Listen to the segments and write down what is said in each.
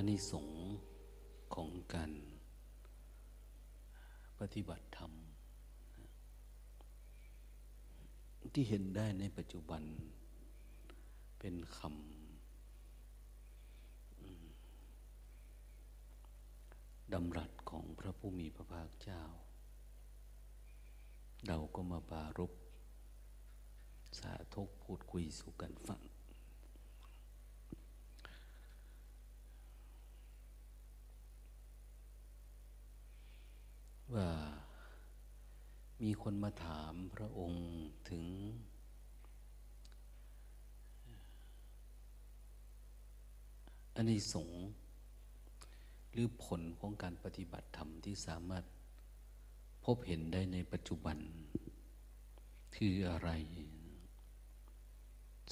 อันนี้สงของการปฏิบัติธรรม ที่เห็นได้ในปัจจุบันเป็นคำดำรัสของพระผู้มีพระภาคเจ้า เราก็มาปารบสาธกพูดคุยสู่กันฟังว่ามี คนมาถามพระองค์ถึง อันนี้สงหรือผลของการปฏิบัติธรรมที่สามารถพบเห็นได้ในปัจจุบัน คืออะไร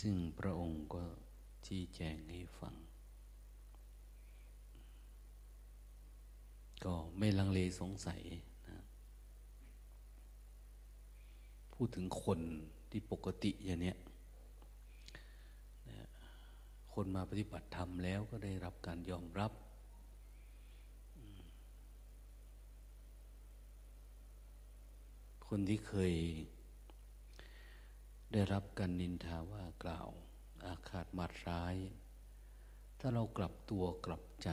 ซึ่งพระองค์ก็ชี้แจงให้ฟัง ก็ไม่ลังเลสงสัย พูดถึงคนที่ปกติอย่างนี้คนมาปฏิบัติธรรมแล้วก็ได้รับการยอมรับ คนที่เคย ได้รับการนินทาว่ากล่าว อาฆาตมาร้าย ถ้าเรากลับตัวกลับใจ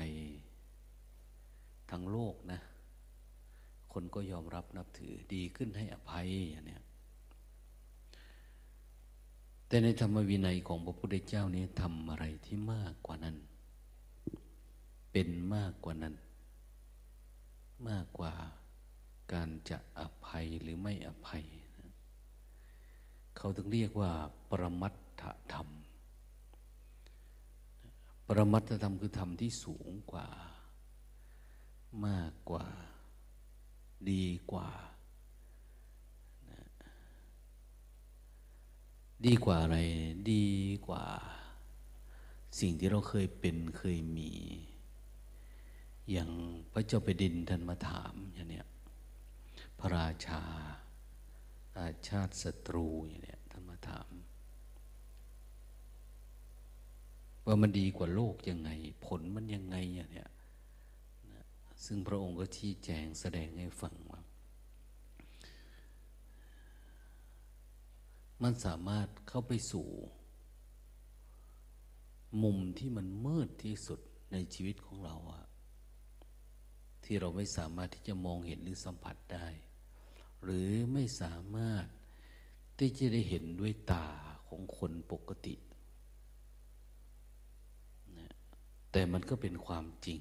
ทั้งโลกนะ คนก็ยอมรับนับถือดีขึ้นให้อภัยอย่างนี้ แต่ในธรรมวินัยของพระพุทธเจ้านี้ทำอะไรที่มากกว่านั้น เป็นมากกว่านั้น มากกว่าการจะอภัยหรือไม่อภัย เขาถึงเรียกว่า ปรมัตถธรรม ปรมัตถธรรมคือธรรมที่สูงกว่า มากกว่า ดีกว่า ดีกว่าอะไร ดีกว่า สิ่งที่เราเคยเป็นเคยมี อย่างพระเจ้าไปดินท่านมาถามอย่างเนี้ยพระราชาอาชาติศัตรูอย่างเนี้ยท่านมาถาม ว่ามันดีกว่าโลกยังไง ผลมันยังไงอย่างเนี้ยซึ่งพระองค์ก็ชี้แจงแสดงให้ฟังว่า มันสามารถเข้าไปสู่ มุมที่มันมืดที่สุดในชีวิตของเราอะที่เราไม่สามารถที่จะมองเห็นหรือสัมผัสได้ หรือไม่สามารถที่จะได้เห็นด้วยตาของคนปกตินะแต่มันก็เป็นความจริง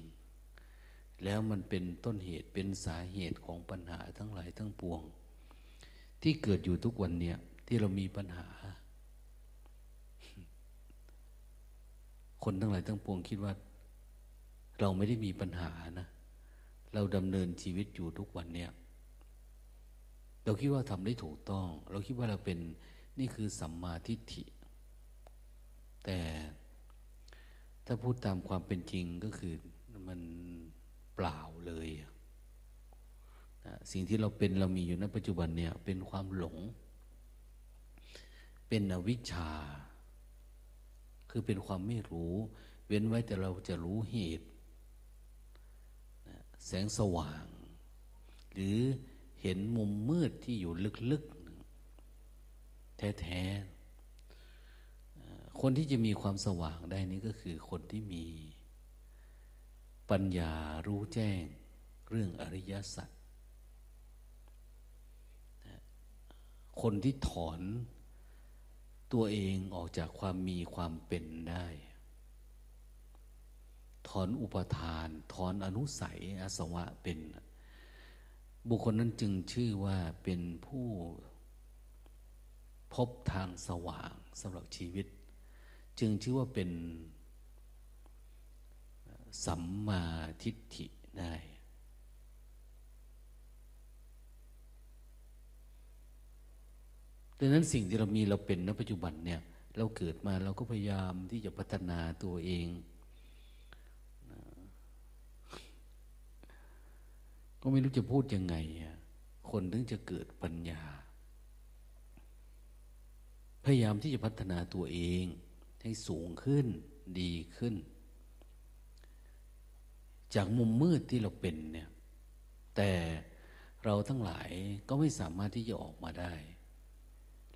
แล้วมันเป็นต้นเหตุเป็นสาเหตุของปัญหาทั้งหลายทั้งปวง ที่เกิดอยู่ทุกวันเนี่ย ที่เรามีปัญหา คนทั้งหลายทั้งปวงคิดว่า เราไม่ได้มีปัญหานะ เราดำเนินชีวิตอยู่ทุกวันเนี่ย เราคิดว่าทำได้ถูกต้อง เราคิดว่าเราเป็นนี่คือสัมมาทิฏฐิ แต่ถ้าพูดตามความเป็นจริงก็คือมันเปล่าเลยสิ่งที่เราเป็นเรามีอยู่ในปัจจุบันเนี่ย เป็นความหลง เป็นอวิชชา คือเป็นความไม่รู้ เว้นไว้แต่เราจะรู้เหตุแสงสว่าง หรือเห็นมุมมืดที่อยู่ลึกๆ แท้ๆ คนที่จะมีความสว่างได้นี้ก็คือคนที่มีปัญญารู้แจ้งเรื่องอริยสัจคนที่ถอน ตัวเองออกจากความมีความเป็นได้ ถอนอุปทาน ถอนอนุสัยอสวะเป็น บุคคลนั้นจึงชื่อว่าเป็นผู้พบทางสว่างสำหรับชีวิต จึงชื่อว่าเป็นสัมมาทิฏฐิได้ ดังนั้นสิ่งที่เรามีเราเป็นณปัจจุบันเนี่ย เราเกิดมาเราก็พยายามที่จะพัฒนาตัวเอง ก็ไม่รู้จะพูดยังไงคนถึงจะเกิดปัญญา พยายามที่จะพัฒนาตัวเอง ให้สูงขึ้นดีขึ้น จากมุมมืดที่เราเป็นเนี่ย แต่เราทั้งหลายก็ไม่สามารถที่จะออกมาได้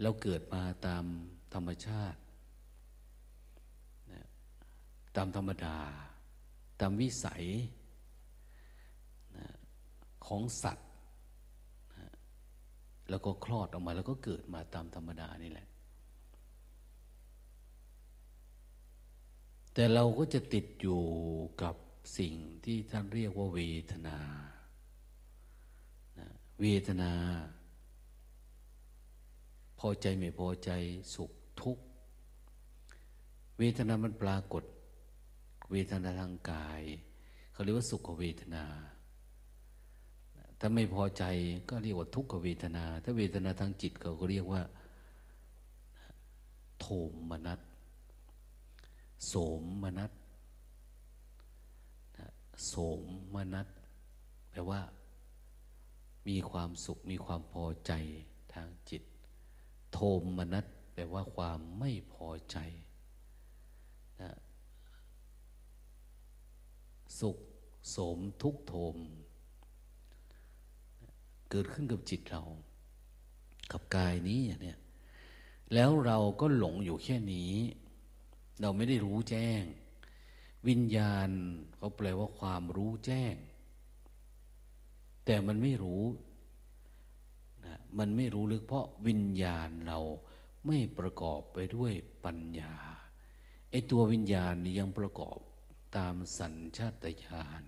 เราเกิดมาตามธรรมชาติตามธรรมดา ตามวิสัยของสัตว์แล้วก็คลอดออกมาแล้วก็เกิดมาตามธรรมดานี่แหละ แต่เราก็จะติดอยู่กับสิ่งที่ท่านเรียกว่าเวทนาเวทนา พอใจไม่พอใจสุขทุกข์เวทนามันปรากฏ เวทนาทางกาย เขาเรียกว่าสุขเวทนา ถ้าไม่พอใจก็เรียกว่าทุกขเวทนา ถ้าเวทนาทางจิตเขาก็เรียกว่า โทมนัสโสมมนัสโสมมนัสแปลว่า มีความสุขมีความพอใจทางจิต โทมมนัสแปลว่าความไม่พอใจนะสุขโสมทุกโทม เกิดขึ้นกับจิตเรา กับกายนี้เนี่ย แล้วเราก็หลงอยู่แค่นี้ เราไม่ได้รู้แจ้ง วิญญาณเขาแปลว่าความรู้แจ้ง แต่มันไม่รู้ นะมันไม่รู้ลึกเพราะวิญญาณเราไม่ประกอบไปด้วยปัญญาไอตัววิญญาณนี้ยังประกอบตามสัญชาตญาณ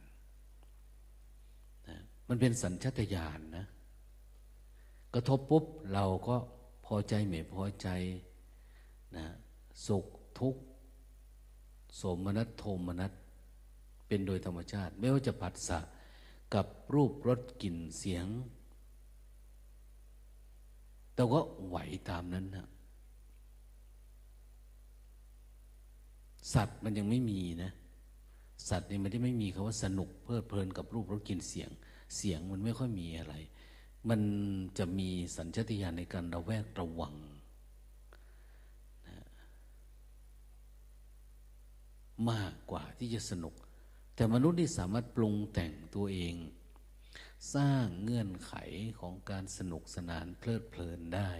นะมันเป็นสัญชาตญาณนะกระทบปุ๊บเราก็พอใจไม่พอใจนะสุขทุกข์สมนัตโทมนัตเป็นโดยธรรมชาติ ไม่ว่าจะผัสสะกับรูปรสกลิ่นเสียง แต่ก็ไหวตามนั้นนะสัตว์มันยังไม่มีนะ สัตว์นี่มันได้ไม่มีคาว่าสนุกเพลิดเพลินกับรูปรสกลิ่นเสียง เสียงมันไม่ค่อยมีอะไร มันจะมีสัญชาตญาณในการระแวกระวังมากกว่าที่จะสนุก แต่มนุษย์นี่สามารถปรุงแต่งตัวเอง สร้างเงื่อนไขของการสนุกสนานเพลิดเพลินได้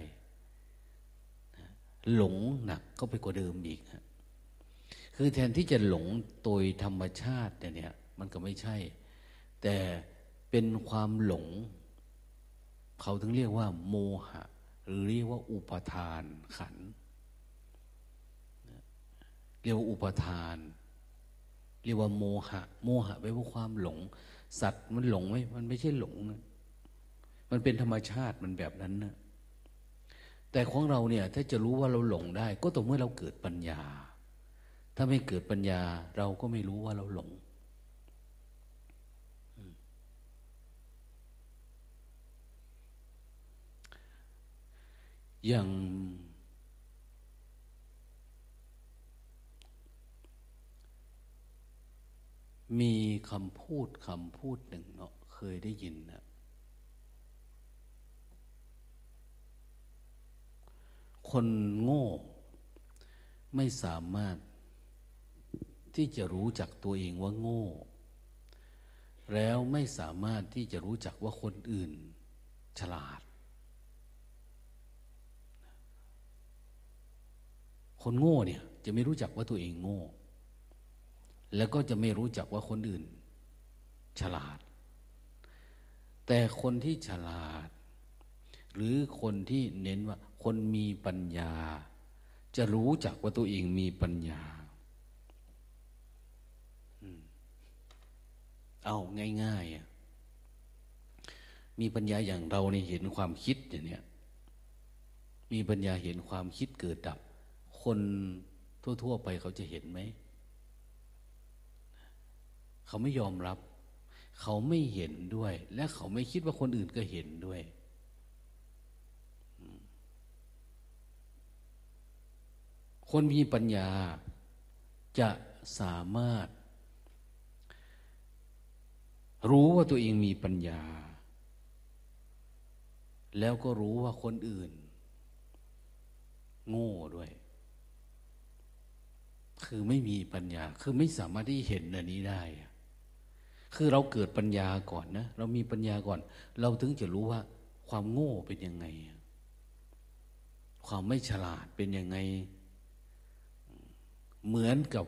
หลงหนักก็ไปกว่าเดิมอีกฮะคือแทนที่จะหลงโดยธรรมชาติเนี่ยมันก็ไม่ใช่ แต่เป็นความหลง เขาถึงเรียกว่า โมหะ หรือเรียกว่า อุปทานขัน เรียกว่าอุปทาน เรียกว่าโมหะ โมหะแปลว่าความหลง สัตว์มันหลงไหมมันไม่ใช่หลงนะมันเป็นธรรมชาติมันแบบนั้นนะแต่ของเราเนี่ย ถ้าจะรู้ว่าเราหลงได้ ก็ต่อเมื่อเราเกิดปัญญา ถ้าไม่เกิดปัญญา เราก็ไม่รู้ว่าเราหลงอย่าง มีคำพูดคำพูดหนึ่งเนาะเคยได้ยินนะคนโง่ไม่สามารถที่จะรู้จักตัวเองว่าโง่ แล้วไม่สามารถที่จะรู้จักว่าคนอื่น ฉลาด คนโง่เนี่ยจะไม่รู้จักว่าตัวเองโง่ แล้วก็จะไม่รู้จักว่าคนอื่น ฉลาด แต่คนที่ฉลาด หรือคนที่เน้นว่า คนมีปัญญา จะรู้จักว่าตัวเองมีปัญญาเอาง่ายๆมีปัญญาอย่างเราเนี่เห็นความคิดอย่างเนี้ยมีปัญญาเห็นความคิดเกิดดับ คนทั่ว ๆ ไปเขาจะเห็นไหม เขาไม่ยอมรับ เขาไม่เห็นด้วย และเขาไม่คิดว่าคนอื่นก็เห็นด้วยคนมีปัญญาจะสามารถ รู้ว่าตัวเองมีปัญญา แล้วก็รู้ว่าคนอื่น โง่ด้วย คือไม่มีปัญญา คือไม่สามารถที่เห็นอันนี้ได้ คือเราเกิดปัญญาก่อนนะเรามีปัญญาก่อน เราถึงจะรู้ว่า ความโง่เป็นยังไง ความไม่ฉลาดเป็นยังไง เหมือนกับ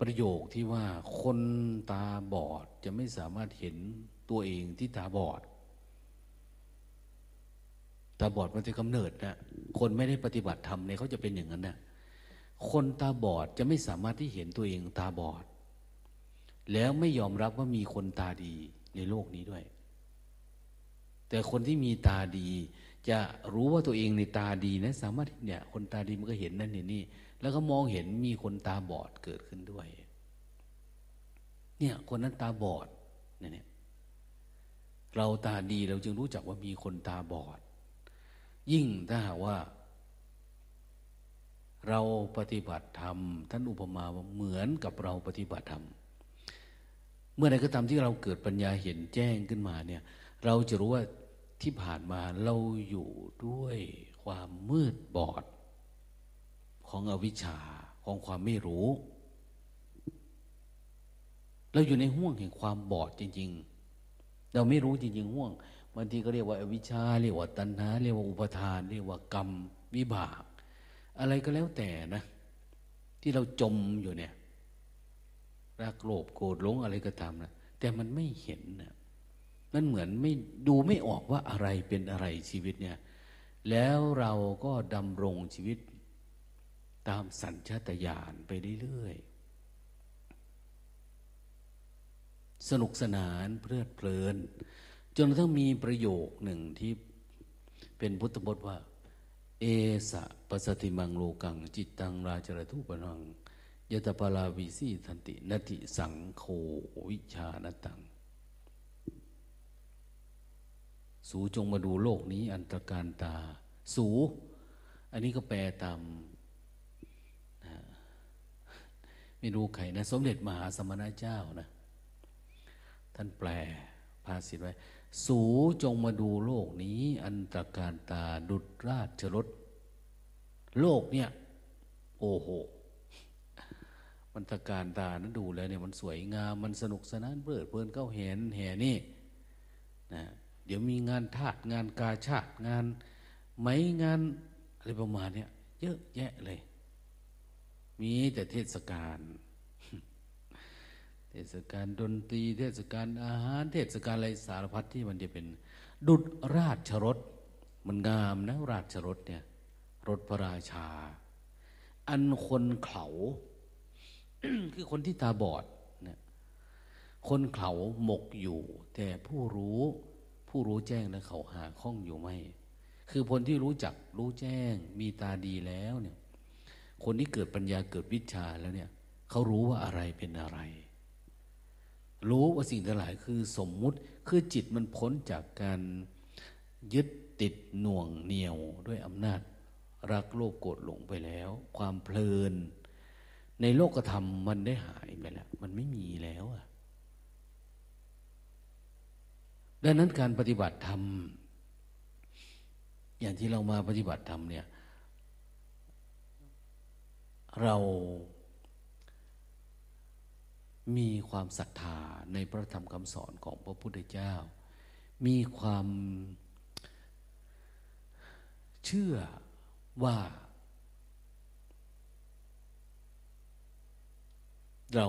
ประโยคที่ว่าคนตาบอดจะไม่สามารถเห็นตัวเองที่ตาบอด ตาบอดมันจะกำเนิดนะคนไม่ได้ปฏิบัติธรรมเนี่ยเขาจะเป็นอย่างนั้นนะคนตาบอดจะไม่สามารถที่เห็นตัวเองตาบอด แล้วไม่ยอมรับว่ามีคนตาดีในโลกนี้ด้วย แต่คนที่มีตาดี จะรู้ว่าตัวเองในตาดีนะสามารถเนี่ย คนตาดีมันก็เห็นนั่นเห็นนี่ แล้วก็มองเห็นมีคนตาบอดเกิดขึ้นด้วย เนี่ย คนนั้นตาบอดเนี่ยเราตาดีเราจึงรู้จักว่ามีคนตาบอด ยิ่งถ้าหากว่า เราปฏิบัติธรรมท่านอุปมาว่าเหมือนกับเราปฏิบัติธรรม เมื่อใดก็ตามที่เราเกิดปัญญาเห็นแจ้งขึ้นมาเนี่ย เราจะรู้ว่าที่ผ่านมาเราอยู่ด้วยความมืดบอด ของอวิชชาของความไม่รู้ เราอยู่ในห่วงแห่งความบอดจริง ๆ เราไม่รู้จริง ๆ ห่วงบางทีก็เรียกว่าอวิชชาเรียกว่าตัณหาเรียกว่าอุปทาน เรียกว่ากรรมวิบาก อะไรก็แล้วแต่นะ ที่เราจมอยู่เนี่ย รักโลภโกรธหลงอะไรก็ตามนะแต่มันไม่เห็นนะมันเหมือนไม่ดูไม่ออกว่าอะไรเป็นอะไรชีวิตเนี่ย แล้วเราก็ดำรงชีวิตตามสัญชาตญาณไปเรื่อยๆสนุกสนานเพลิดเพลิน จนทั่งมีประโยคหนึ่งที่เป็นพุทธบทว่า เอสะปสติมังโลกัง จิตตังราชรทุปนัง ยตปาลาวิสีทันตินติสังโฆวิชานตัง สูจงมาดูโลกนี้อันตรการตา สู อันนี้ก็แปลตามไม่รู้ใครนะ สมเด็จมหาสมณเจ้านะ ท่านแปลภาษิตไว้ สูจงมาดูโลกนี้ อันตรการตาดุดราชรถ โลกเนี่ย โอ้โห มันตการตานั้นดูแล้วเนี่ยมันสวยงาม มันสนุกสนานเพลิดเพลินเข้าเห็นแห่นี่นะเดี๋ยวมีงานทาสงานกาชาติงานไหมงานอะไรประมาณเนี้ยเยอะแยะเลย มีแต่เทศกาลเทศกาลดนตรี เทศกาลอาหาร เทศกาลอะไรสารพัดที่มันจะเป็น ดุดราชรถ มันงามนะราชรถเนี่ย รถพระราชา อันคนเขา คือคนที่ตาบอดเนี่ยคนเขาหมกอยู่ แต่ผู้รู้ผู้รู้แจ้งแล้วเขาหาข้องอยู่ไม่ คือคนที่รู้จักรู้แจ้ง มีตาดีแล้วเนี่ย คนที่เกิดปัญญาเกิดวิชาแล้วเนี่ยเขารู้ว่าอะไรเป็นอะไร รู้ว่าสิ่งทั้งหลายคือสมมุติคือจิตมันพ้นจากการยึดติดหน่วงเหนียวด้วยอำนาจ รักโลภโกรธหลงไปแล้ว ความเพลิน ในโลกธรรมมันได้หายไปแล้ว มันไม่มีแล้วอะดังนั้นการปฏิบัติธรรม อย่างที่เรามาปฏิบัติธรรมเนี่ย เรามีความศรัทธาในพระธรรมคำสอนของพระพุทธเจ้า มีความเชื่อว่า เรา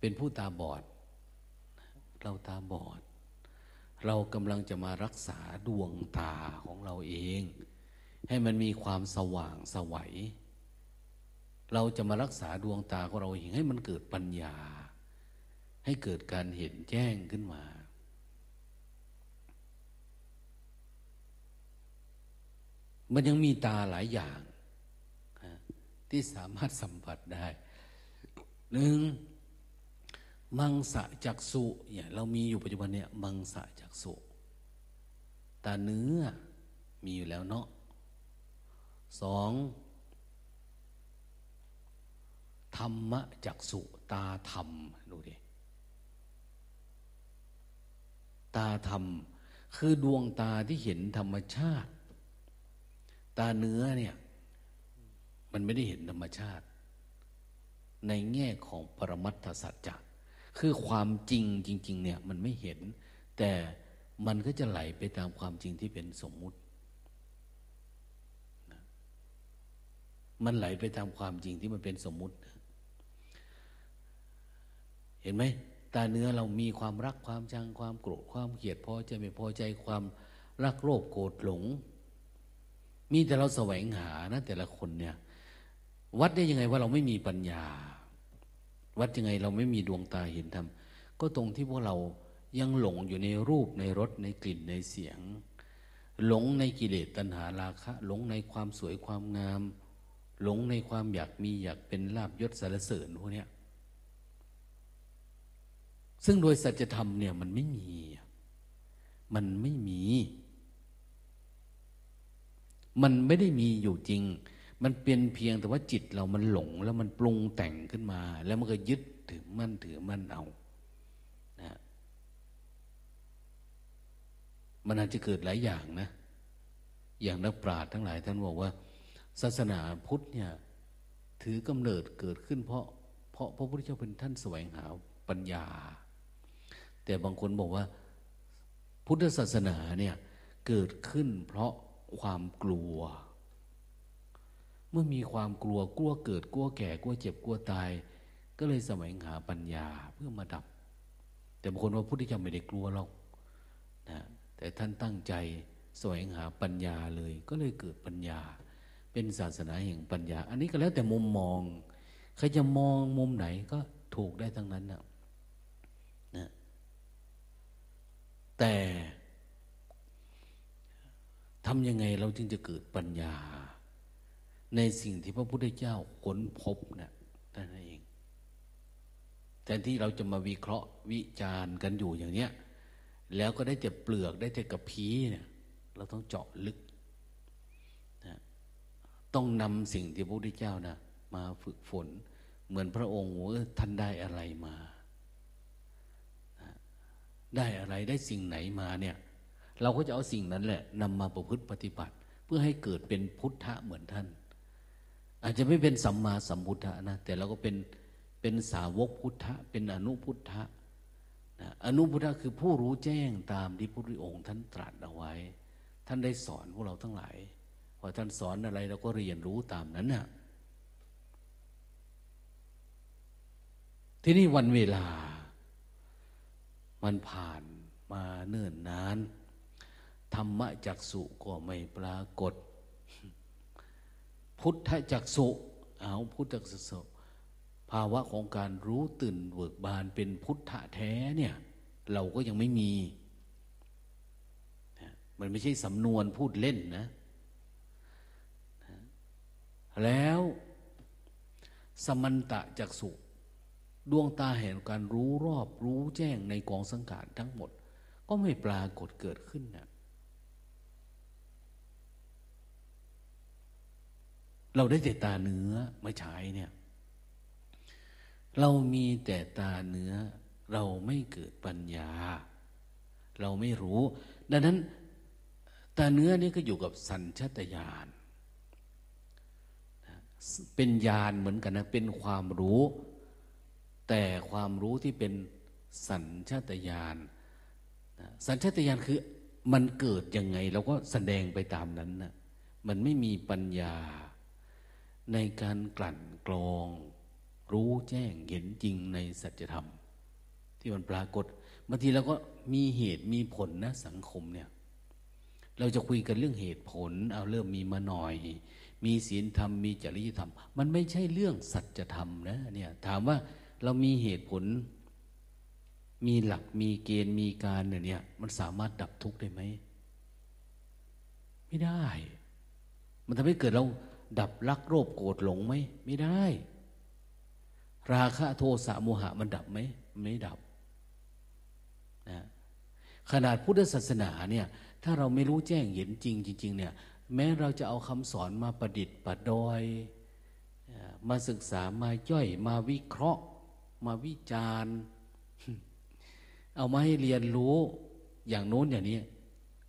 เป็นผู้ตาบอด เราตาบอด เรากำลังจะมารักษาดวงตาของเราเอง ให้มันมีความสว่างสวัย เราจะมารักษาดวงตาของเราเองให้มันเกิดปัญญา ให้เกิดการเห็นแจ้งขึ้นมามันยังมีตาหลายอย่างที่สามารถสัมผัสได้ หนึ่งมังสะจักสุเนี่ยเรามีอยู่ปัจจุบันเนี่ยมังสะจักสุตาเนื้อมีอยู่แล้วเนาะสองธรรมจักสุตาธรรมดูดิตาธรรม คือดวงตาที่เห็นธรรมชาติ ตาเนื้อเนี่ย มันไม่ได้เห็นธรรมชาติ ในแง่ของปรมัตถสัจจะคือความจริงจริง ๆ เนี่ยมันไม่เห็น แต่มันก็จะไหลไปตามความจริงที่เป็นสมมุติ มันไหลไปตามความจริงที่มันเป็นสมมุติ เห็นไหมตาเนื้อเรามีความรักความชังความโกรธความเกลียดพอใจไม่พอใจความรักโลภโกรธหลง มีแต่เราแสวงหานะแต่ละคนเนี่ย วัดได้ยังไงว่าเราไม่มีปัญญา วัดยังไงเราไม่มีดวงตาเห็นธรรมก็ตรงที่พวกเรายังหลงอยู่ในรูปในรสในกลิ่นในเสียง หลงในกิเลสตัณหาราคะ หลงในความสวยความงาม หลงในความอยากมีอยากเป็นลาบยศสารเสริญพวกนี้ซึ่งโดยสัจธรรมเนี่ยมันไม่มี มันไม่มี มันไม่ได้มีอยู่จริง มันเป็นเพียงแต่ว่าจิตเรามันหลง แล้วมันปรุงแต่งขึ้นมา แล้วมันก็ยึดถือมั่นถือมั่นเอานะมันอาจจะเกิดหลายอย่างนะ อย่างนักปราชญ์ทั้งหลายท่านบอกว่า ศาสนาพุทธเนี่ยถือกำเนิดเกิดขึ้นเพราะ เพราะพระพุทธเจ้าเป็นท่านแสวงหาปัญญา แต่บางคนบอกว่า พุทธศาสนาเนี่ยเกิดขึ้นเพราะความกลัว เมื่อมีความกลัวกลัวเกิดกลัวแก่กลัวเจ็บกลัวตาย ก็เลยแสวงหาปัญญาเพื่อมาดับ แต่บางคนว่าพุทธเจ้าไม่ได้กลัวหรอกนะแต่ท่านตั้งใจแสวงหาปัญญาเลย ก็เลยเกิดปัญญา เป็นศาสนาแห่งปัญญา อันนี้ก็แล้วแต่มุมมองใครจะมองมุมไหนก็ถูกได้ทั้งนั้นนะแต่ทำยังไงเราจึงจะเกิดปัญญา ในสิ่งที่พระพุทธเจ้าค้นพบนะนั่นเองแทนที่เราจะมาวิเคราะห์วิจารณ์กันอยู่อย่างเนี้ย แล้วก็ได้แต่เปลือกได้แต่กระพี้เนี่ยเราต้องเจาะลึกนะต้องนำสิ่งที่พระพุทธเจ้านะมาฝึกฝน เหมือนพระองค์ท่านได้อะไรมาได้อะไรได้สิ่งไหนมาเนี่ย เราก็จะเอาสิ่งนั้นแหละนำมาประพฤติปฏิบัติ เพื่อให้เกิดเป็นพุทธะเหมือนท่าน อาจจะไม่เป็นสัมมาสัมพุทธะนะแต่เราก็เป็นเป็นสาวกพุทธะ เป็นอนุพุทธะนะอนุพุทธะคือผู้รู้แจ้งตามที่พระพุทธองค์ท่านตรัสเอาไว้ ท่านได้สอนพวกเราทั้งหลายพอท่านสอนอะไรเราก็เรียนรู้ตามนั้นนะ่ะที่นี่วันเวลา มันผ่านมาเนิ่นนาน ธรรมจักสุก็ไม่ปรากฏ พุทธจักสุเอาพุทธจักสุภาวะของการรู้ตื่นเบิกบานเป็นพุทธะแท้เนี่ย เราก็ยังไม่มี มันไม่ใช่สำนวนพูดเล่นนะ แล้วสมันตะจักสุดวงตาแห่งการรู้รอบรู้แจ้งในกองสังขารทั้งหมด ก็ไม่ปรากฏเกิดขึ้นนะ เราได้แต่ตาเนื้อมาใช้เนี่ย เรามีแต่ตาเนื้อ เราไม่เกิดปัญญา เราไม่รู้ ดังนั้น ตาเนื้อนี่ก็อยู่กับสัญชตาตญาณเป็นญาณเหมือนกันนะ เป็นความรู้ แต่ความรู้ที่เป็นสัญชาตญาณสัญชาตญาณคือมันเกิดยังไงเราก็แสดงไปตามนั้นนะมันไม่มีปัญญา ในการกลั่นกรอง รู้แจ้งเห็นจริงในสัจธรรม ที่มันปรากฏบางทีเราก็มีเหตุมีผลนะสังคมเนี่ยเราจะคุยกันเรื่องเหตุผล เอาเริ่มมีมาหน่อย มีศีลธรรมมีจริยธรรม มันไม่ใช่เรื่องสัจธรรมนะเนี่ยถามว่าเรามีเหตุผล มีหลักมีเกณฑ์มีการเนี่ย มันสามารถดับทุกข์ได้ไหม ไม่ได้ มันทำให้เกิดเรา ดับรักโลภโกรธหลงไหมไม่ได้ ราคะโทสะโมหะมันดับไหมไม่ดับนะขนาดพุทธศาสนาเนี่ยถ้าเราไม่รู้แจ้งเห็นจริงจริงเนี่ยแม้เราจะเอาคำสอนมาประดิษฐ์ประดอย มาศึกษามาย่อยมาวิเคราะห์ มาวิจารณ์ เอามาให้เรียนรู้อย่างโน้นอย่างนี้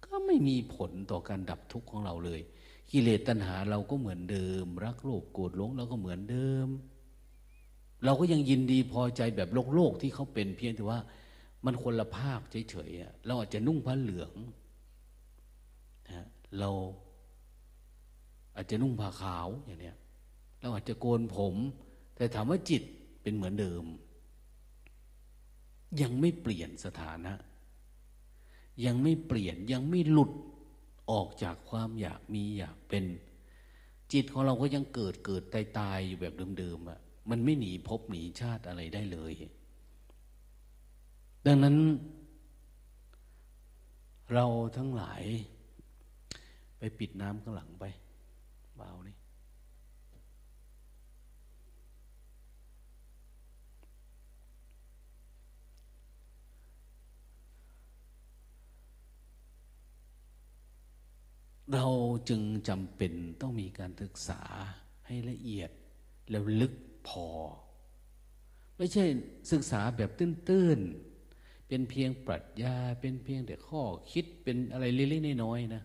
ก็ไม่มีผลต่อการดับทุกข์ของเราเลย กิเลสตัณหาเราก็เหมือนเดิม รักโลภโกรธหลงเราก็เหมือนเดิม เราก็ยังยินดีพอใจแบบโลกโลกที่เขาเป็นเพียงแต่ว่า มันคนละภาคเฉยๆเราอาจจะนุ่งผ้าเหลืองนะเราอาจจะนุ่งผ้าขาวอย่างเนี้ยเราอาจจะโกนผม แต่ถามว่าจิตเป็นเหมือนเดิม ยังไม่เปลี่ยนสถานะ ยังไม่เปลี่ยนยังไม่หลุด ออกจากความอยากมีอยากเป็น จิตของเราก็ยังเกิดเกิดตายตายอยู่แบบเดิมๆอะ่ะมันไม่หนีพบหนีชาติอะไรได้เลย ดังนั้น เราทั้งหลาย ไปปิดน้ำข้างหลังไปเบานี่ เราจึงจำเป็นต้องมีการศึกษาให้ละเอียดแล้วลึกพอ ไม่ใช่ศึกษาแบบตื้นๆ เป็นเพียงปรัชญา เป็นเพียงแต่ข้อคิดเป็นอะไรเล็กๆน้อยๆนะ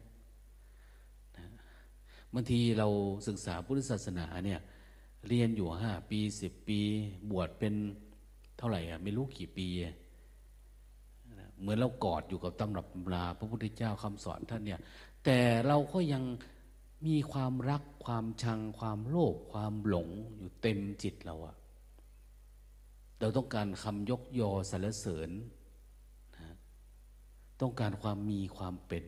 บางทีเราศึกษาพุทธศาสนาเนี่ย เรียนอยู่ห้าปีสิบปี บวชเป็นเท่าไหร่อะไม่รู้กี่ปีเหมือนเรากอดอยู่กับตำรับตำราพระพุทธเจ้าคำสอนท่านเนี่ย แต่เราก็ยังมีความรักความชังความโลภความหลงอยู่เต็มจิตเราอะเราต้องการคำยกยอสรรเสริญนะต้องการความมีความเป็น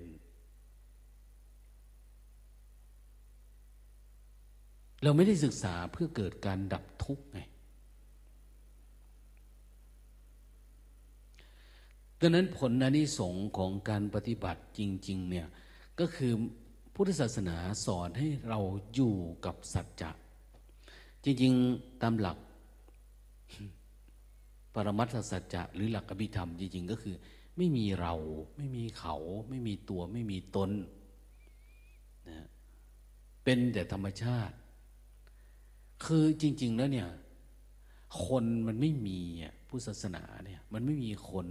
เราไม่ได้ศึกษาเพื่อเกิดการดับทุกข์ไงดังนั้นผลอนิสงของการปฏิบัติจริง ๆ เนี่ย ก็คือพุทธศาสนาสอนให้เราอยู่กับสัจจะ จริงๆ ตามหลัก ปรมัตถสัจจะหรือหลักอภิธรรมจริงๆ ก็คือ ไม่มีเรา ไม่มีเขา ไม่มีตัว ไม่มีตนนะเป็นแต่ธรรมชาติ คือจริง ๆ แล้วเนี่ย คนมันไม่มีพุทธศาสนาเนี่ย มันไม่มีคน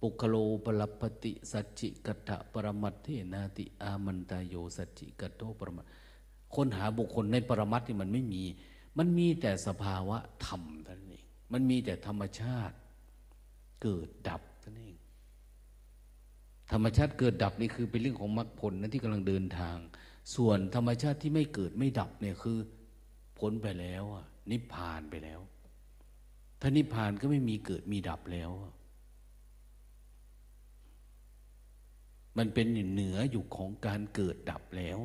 ปุคโลปรปติสัจจิกัตะปรมัตเทนาติอามันตายโยสัจจิกัตโตปรมัตคนหาบุคคลในปรมัตที่มันไม่มี มันมีแต่สภาวะธรรมเท่านั้นเองมันมีแต่ธรรมชาติ เกิดดับเท่านั้นเอง ธรรมชาติเกิดดับนี่คือเป็นเรื่องของมรรคผลนั้นที่กำลังเดินทาง ส่วนธรรมชาติที่ไม่เกิดไม่ดับเนี่ยคือพ้นไปแล้วนิพพานไปแล้ว ถ้านิพพานก็ไม่มีเกิดมีดับแล้ว มันเป็นเหนืออยู่ของการเกิดดับแล้ว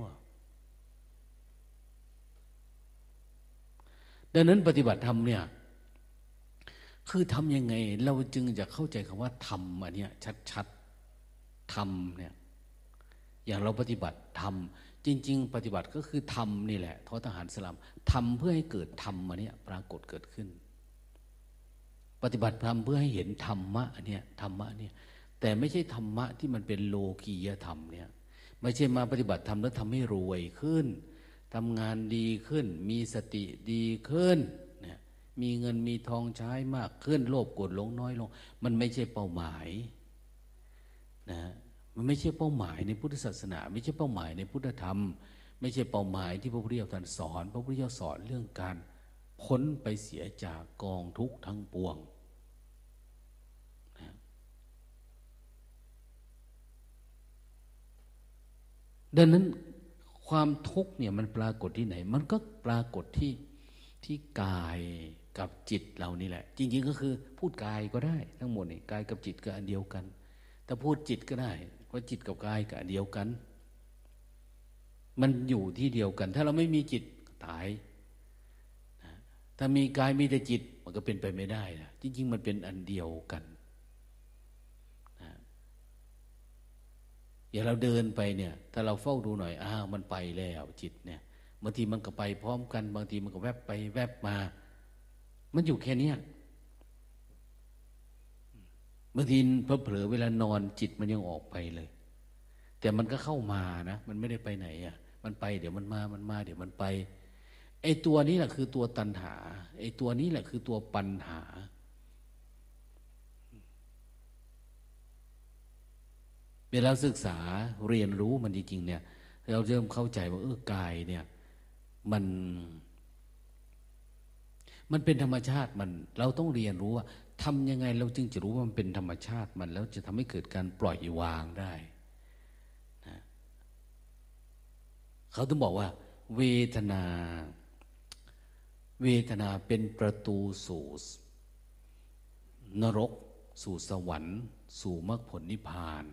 ดังนั้นปฏิบัติธรรมเนี่ย คือทำยังไง เราจึงจะเข้าใจคำว่าธรรมอันเนี้ยชัดๆธรรมเนี่ยอย่างเราปฏิบัติธรรมจริง ๆ ปฏิบัติก็คือธรรมนี่แหละทอทหารสลัมทำเพื่อให้เกิดธรรมอันเนี้ยปรากฏเกิดขึ้น ปฏิบัติธรรมเพื่อให้เห็นธรรมะอันเนี้ยธรรมะเนี่ย แต่ไม่ใช่ธรรมะที่มันเป็นโลกียธรรมเนี่ย ไม่ใช่มาปฏิบัติธรรมแล้วทำให้รวยขึ้นทำงานดีขึ้น มีสติดีขึ้นเนี่ยมีเงินมีทองใช้มากขึ้น โลภโกรธหลงน้อยลง มันไม่ใช่เป้าหมายนะมันไม่ใช่เป้าหมายในพุทธศาสนา ไม่ใช่เป้าหมายในพุทธธรรม ไม่ใช่เป้าหมายที่พระพุทธเจ้าท่านสอน พระพุทธเจ้าสอนเรื่องการพ้นไปเสียจากกองทุกข์ทั้งปวง ดังนั้นความทุกข์เนี่ยมันปรากฏที่ไหน มันก็ปรากฏที่ที่กายกับจิตเรานี่แหละ จริง ๆ ก็คือพูดกายก็ได้ ทั้งหมดนี่กายกับจิตก็อันเดียวกัน แต่พูดจิตก็ได้เพราะจิตกับกายก็อันเดียวกัน มันอยู่ที่เดียวกัน ถ้าเราไม่มีจิตตายถ้ามีกายมีแต่จิตมันก็เป็นไปไม่ได้นะจริง ๆ มันเป็นอันเดียวกัน อย่างเราเดินไปเนี่ย ถ้าเราเฝ้าดูหน่อยอ้าวมันไปแล้วจิตเนี่ยบางทีมันก็ไปพร้อมกัน บางทีมันก็แวบไปแวบมา มันอยู่แค่นี้บางทีเผลอเวลานอนจิตมันยังออกไปเลย แต่มันก็เข้ามานะ มันไม่ได้ไปไหนอะ มันไปเดี๋ยวมันมามันมา เดี๋ยวมันไปไอ้ตัวนี้แหละคือตัวตัณหาไอ้ตัวนี้แหละคือตัวปัญหา เวลาศึกษาเรียนรู้มันจริงๆเนี่ยเราเริ่มเข้าใจว่าเออกายเนี่ยมันมันเป็นธรรมชาติมัน เราต้องเรียนรู้ว่าทำยังไงเราจึงจะรู้ว่ามันเป็นธรรมชาติมัน แล้วจะทำให้เกิดการปล่อยวางได้นะเขาต้องบอกว่า เวทนา เวทนาเป็นประตูสู่นรก สู่สวรรค์ สู่มรรคผลนิพพาน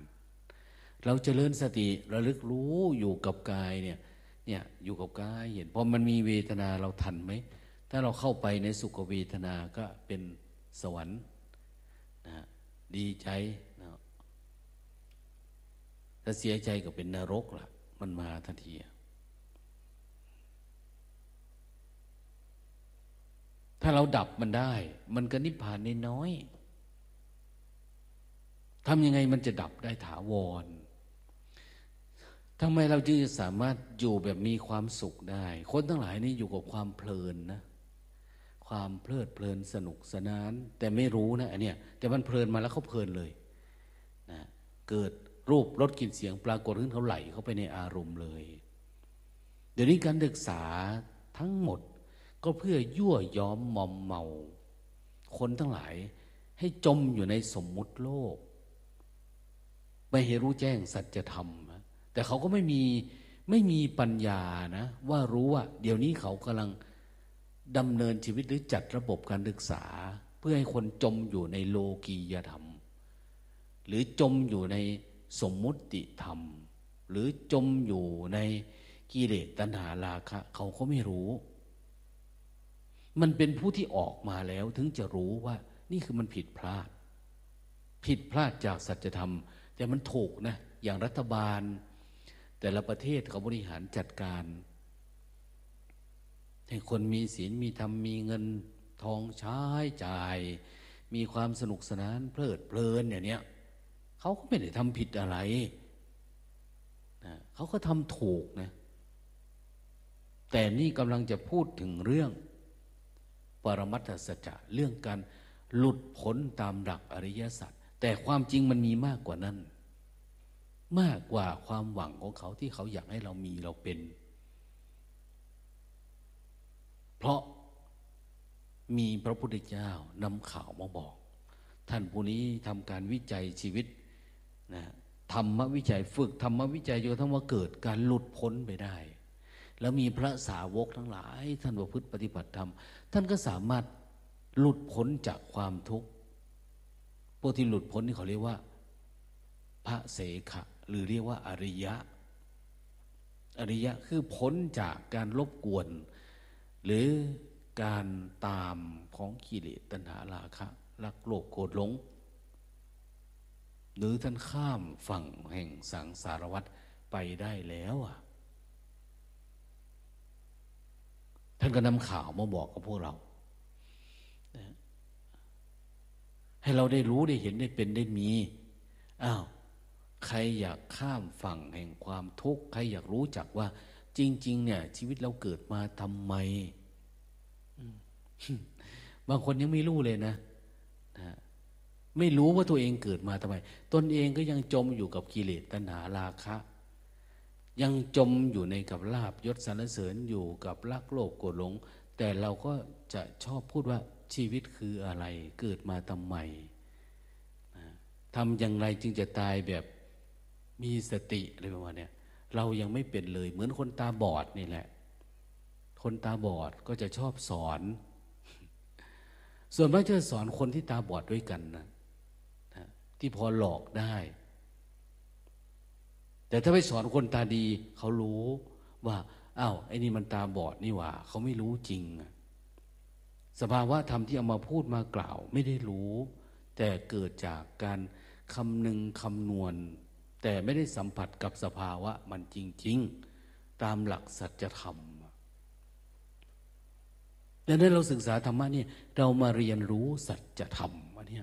เราจเจริญสติระลึกรู้อยู่กับกายเนี่ยเนี่ยอยู่กับกายเห็นพอมันมีเวทนาเราทันไหม ถ้าเราเข้าไปในสุขเวทนาก็เป็นสวรรค์นะดีใจนะถ้าเสียใจก็เป็นนรกละ่ะ มันมาทันทีถ้าเราดับมันได้ มันก็นิพพานนน้อยทำยังไงมันจะดับได้ถาวร ทำไมเราจึงสามารถอยู่แบบมีความสุขได้ คนทั้งหลายนี่อยู่กับความเพลินนะ ความเพลิดเพลินสนุกสนาน แต่ไม่รู้นะอันเนี้ยแต่มันเพลินมาแล้วเขาเพลินเลยนะเกิดรูปรสกลิ่นเสียงปรากฏขึ้นเขาไหลเข้าไปในอารมณ์เลย เดี๋ยวนี้การศึกษาทั้งหมดก็เพื่อยั่วย้อมมอมเมา คนทั้งหลายให้จมอยู่ในสมมุติโลก ไม่ให้รู้แจ้งสัจธรรม แต่เขาก็ไม่มีไม่มีปัญญานะ ว่ารู้ว่า เดี๋ยวนี้เขากำลังดำเนินชีวิตหรือจัดระบบการศึกษา เพื่อให้คนจมอยู่ในโลกียธรรม หรือจมอยู่ในสมมุติธรรม หรือจมอยู่ในกิเลสตัณหาราคะ เขาก็ไม่รู้ มันเป็นผู้ที่ออกมาแล้วถึงจะรู้ว่า นี่คือมันผิดพลาด ผิดพลาดจากสัจธรรม แต่มันถูกนะ อย่างรัฐบาล แต่ละประเทศเขาบริหารจัดการให้คนมีศีลมีธรรมมีเงินทองใช้จ่าย มีความสนุกสนานเพลิดเพลินอย่างเนี้ยเขาก็ไม่ได้ทำผิดอะไรนะเขาก็ทำถูกนะแต่นี่กำลังจะพูดถึงเรื่อง ปรมัตถสัจจะเรื่องการหลุดพ้นตามหลักอริยสัจแต่ความจริงมันมีมากกว่านั้น มากกว่าความหวังของเขาที่เขาอยากให้เรามีเราเป็น เพราะมีพระพุทธเจ้านำข่าวมาบอก ท่านผู้นี้ทำการวิจัยชีวิตนะธรรมวิจัยฝึกธรรมวิจัยจนทั้งว่าเกิดการหลุดพ้นไปได้ แล้วมีพระสาวกทั้งหลาย ท่านประพฤติปฏิบัติธรรม ท่านก็สามารถหลุดพ้นจากความทุกข์พวกที่หลุดพ้นนี่เขาเรียกว่า พระเสขะ หรือเรียกว่าอริยะ อริยะคือพ้นจากการรบกวน หรือการตามของกิเลสตัณหาราคะรักโลภโกรธหลง หรือท่านข้ามฝั่งแห่งสังสารวัฏไปได้แล้วอะท่านก็นำข่าวมาบอกกับพวกเรา ให้เราได้รู้ได้เห็นได้เป็นได้มี อ้าว ใครอยากข้ามฝั่งแห่งความทุกข์ ใครอยากรู้จักว่า จริง ๆ เนี่ย ชีวิตเราเกิดมาทำไม บางคนยังไม่รู้เลยนะนะไม่รู้ว่าตัวเองเกิดมาทำไม ตนเองก็ยังจมอยู่กับกิเลสตัณหาราคะ ยังจมอยู่ในกับลาบยศสรรเสริญอยู่กับรักโลภโกรธหลง แต่เราก็จะชอบพูดว่าชีวิตคืออะไร เกิดมาทำไมทำอย่างไรจึงจะตายแบบ มีสติอะไรประมาณนี้เรายังไม่เป็นเลย เหมือนคนตาบอดนี่แหละ คนตาบอดก็จะชอบสอน ส่วนมากจะสอนคนที่ตาบอดด้วยกันนะที่พอหลอกได้ แต่ถ้าไปสอนคนตาดี เขารู้ว่าอ้าวไอ้นี่มันตาบอดนี่หว่า เขาไม่รู้จริง สภาวะธรรมที่เอามาพูดมากล่าว ไม่ได้รู้ แต่เกิดจากการคำนึงคำนวณ แต่ไม่ได้สัมผัสกับสภาวะมันจริง ๆ ตามหลักสัจธรรมดังนั้นเราศึกษาธรรมะนี่เรามาเรียนรู้สัจธรรมวะเนี่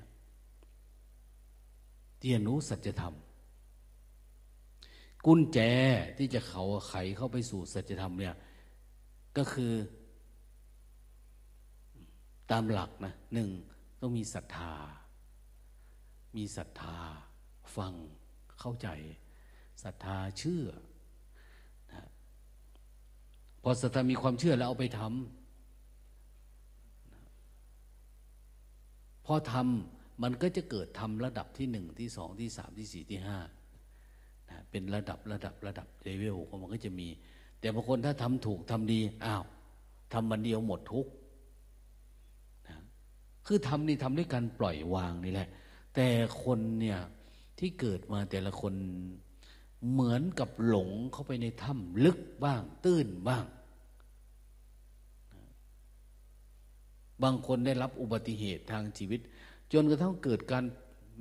เรียนรู้สัจธรรม กุญแจที่จะเขาไขเข้าไปสู่สัจธรรมเนี่ยก็คือ ตามหลักนะหนึ่งต้องมีศรัทธา มีศรัทธาฟัง เข้าใจศรัทธาเชื่อนะพอศรัทธามีความเชื่อแล้วเอาไปทำพอทำมันก็จะเกิดทำระดับที่หนึ่งที่สองที่สามที่สี่ที่ห้านะเป็นระดับระดับระดับเลเวลของมันก็จะมี แต่บางคนถ้าทำถูกทำดีอ้าวทำมันเดียวหมดทุกนะคือทำนี่ทำด้วยการปล่อยวางนี่แหละ แต่คนเนี่ย ที่เกิดมาแต่ละคนเหมือนกับหลงเข้าไปในถ้ำลึกบ้าง ตื้นบ้าง บางคนได้รับอุบัติเหตุทางชีวิต จนกระทั่งเกิดการ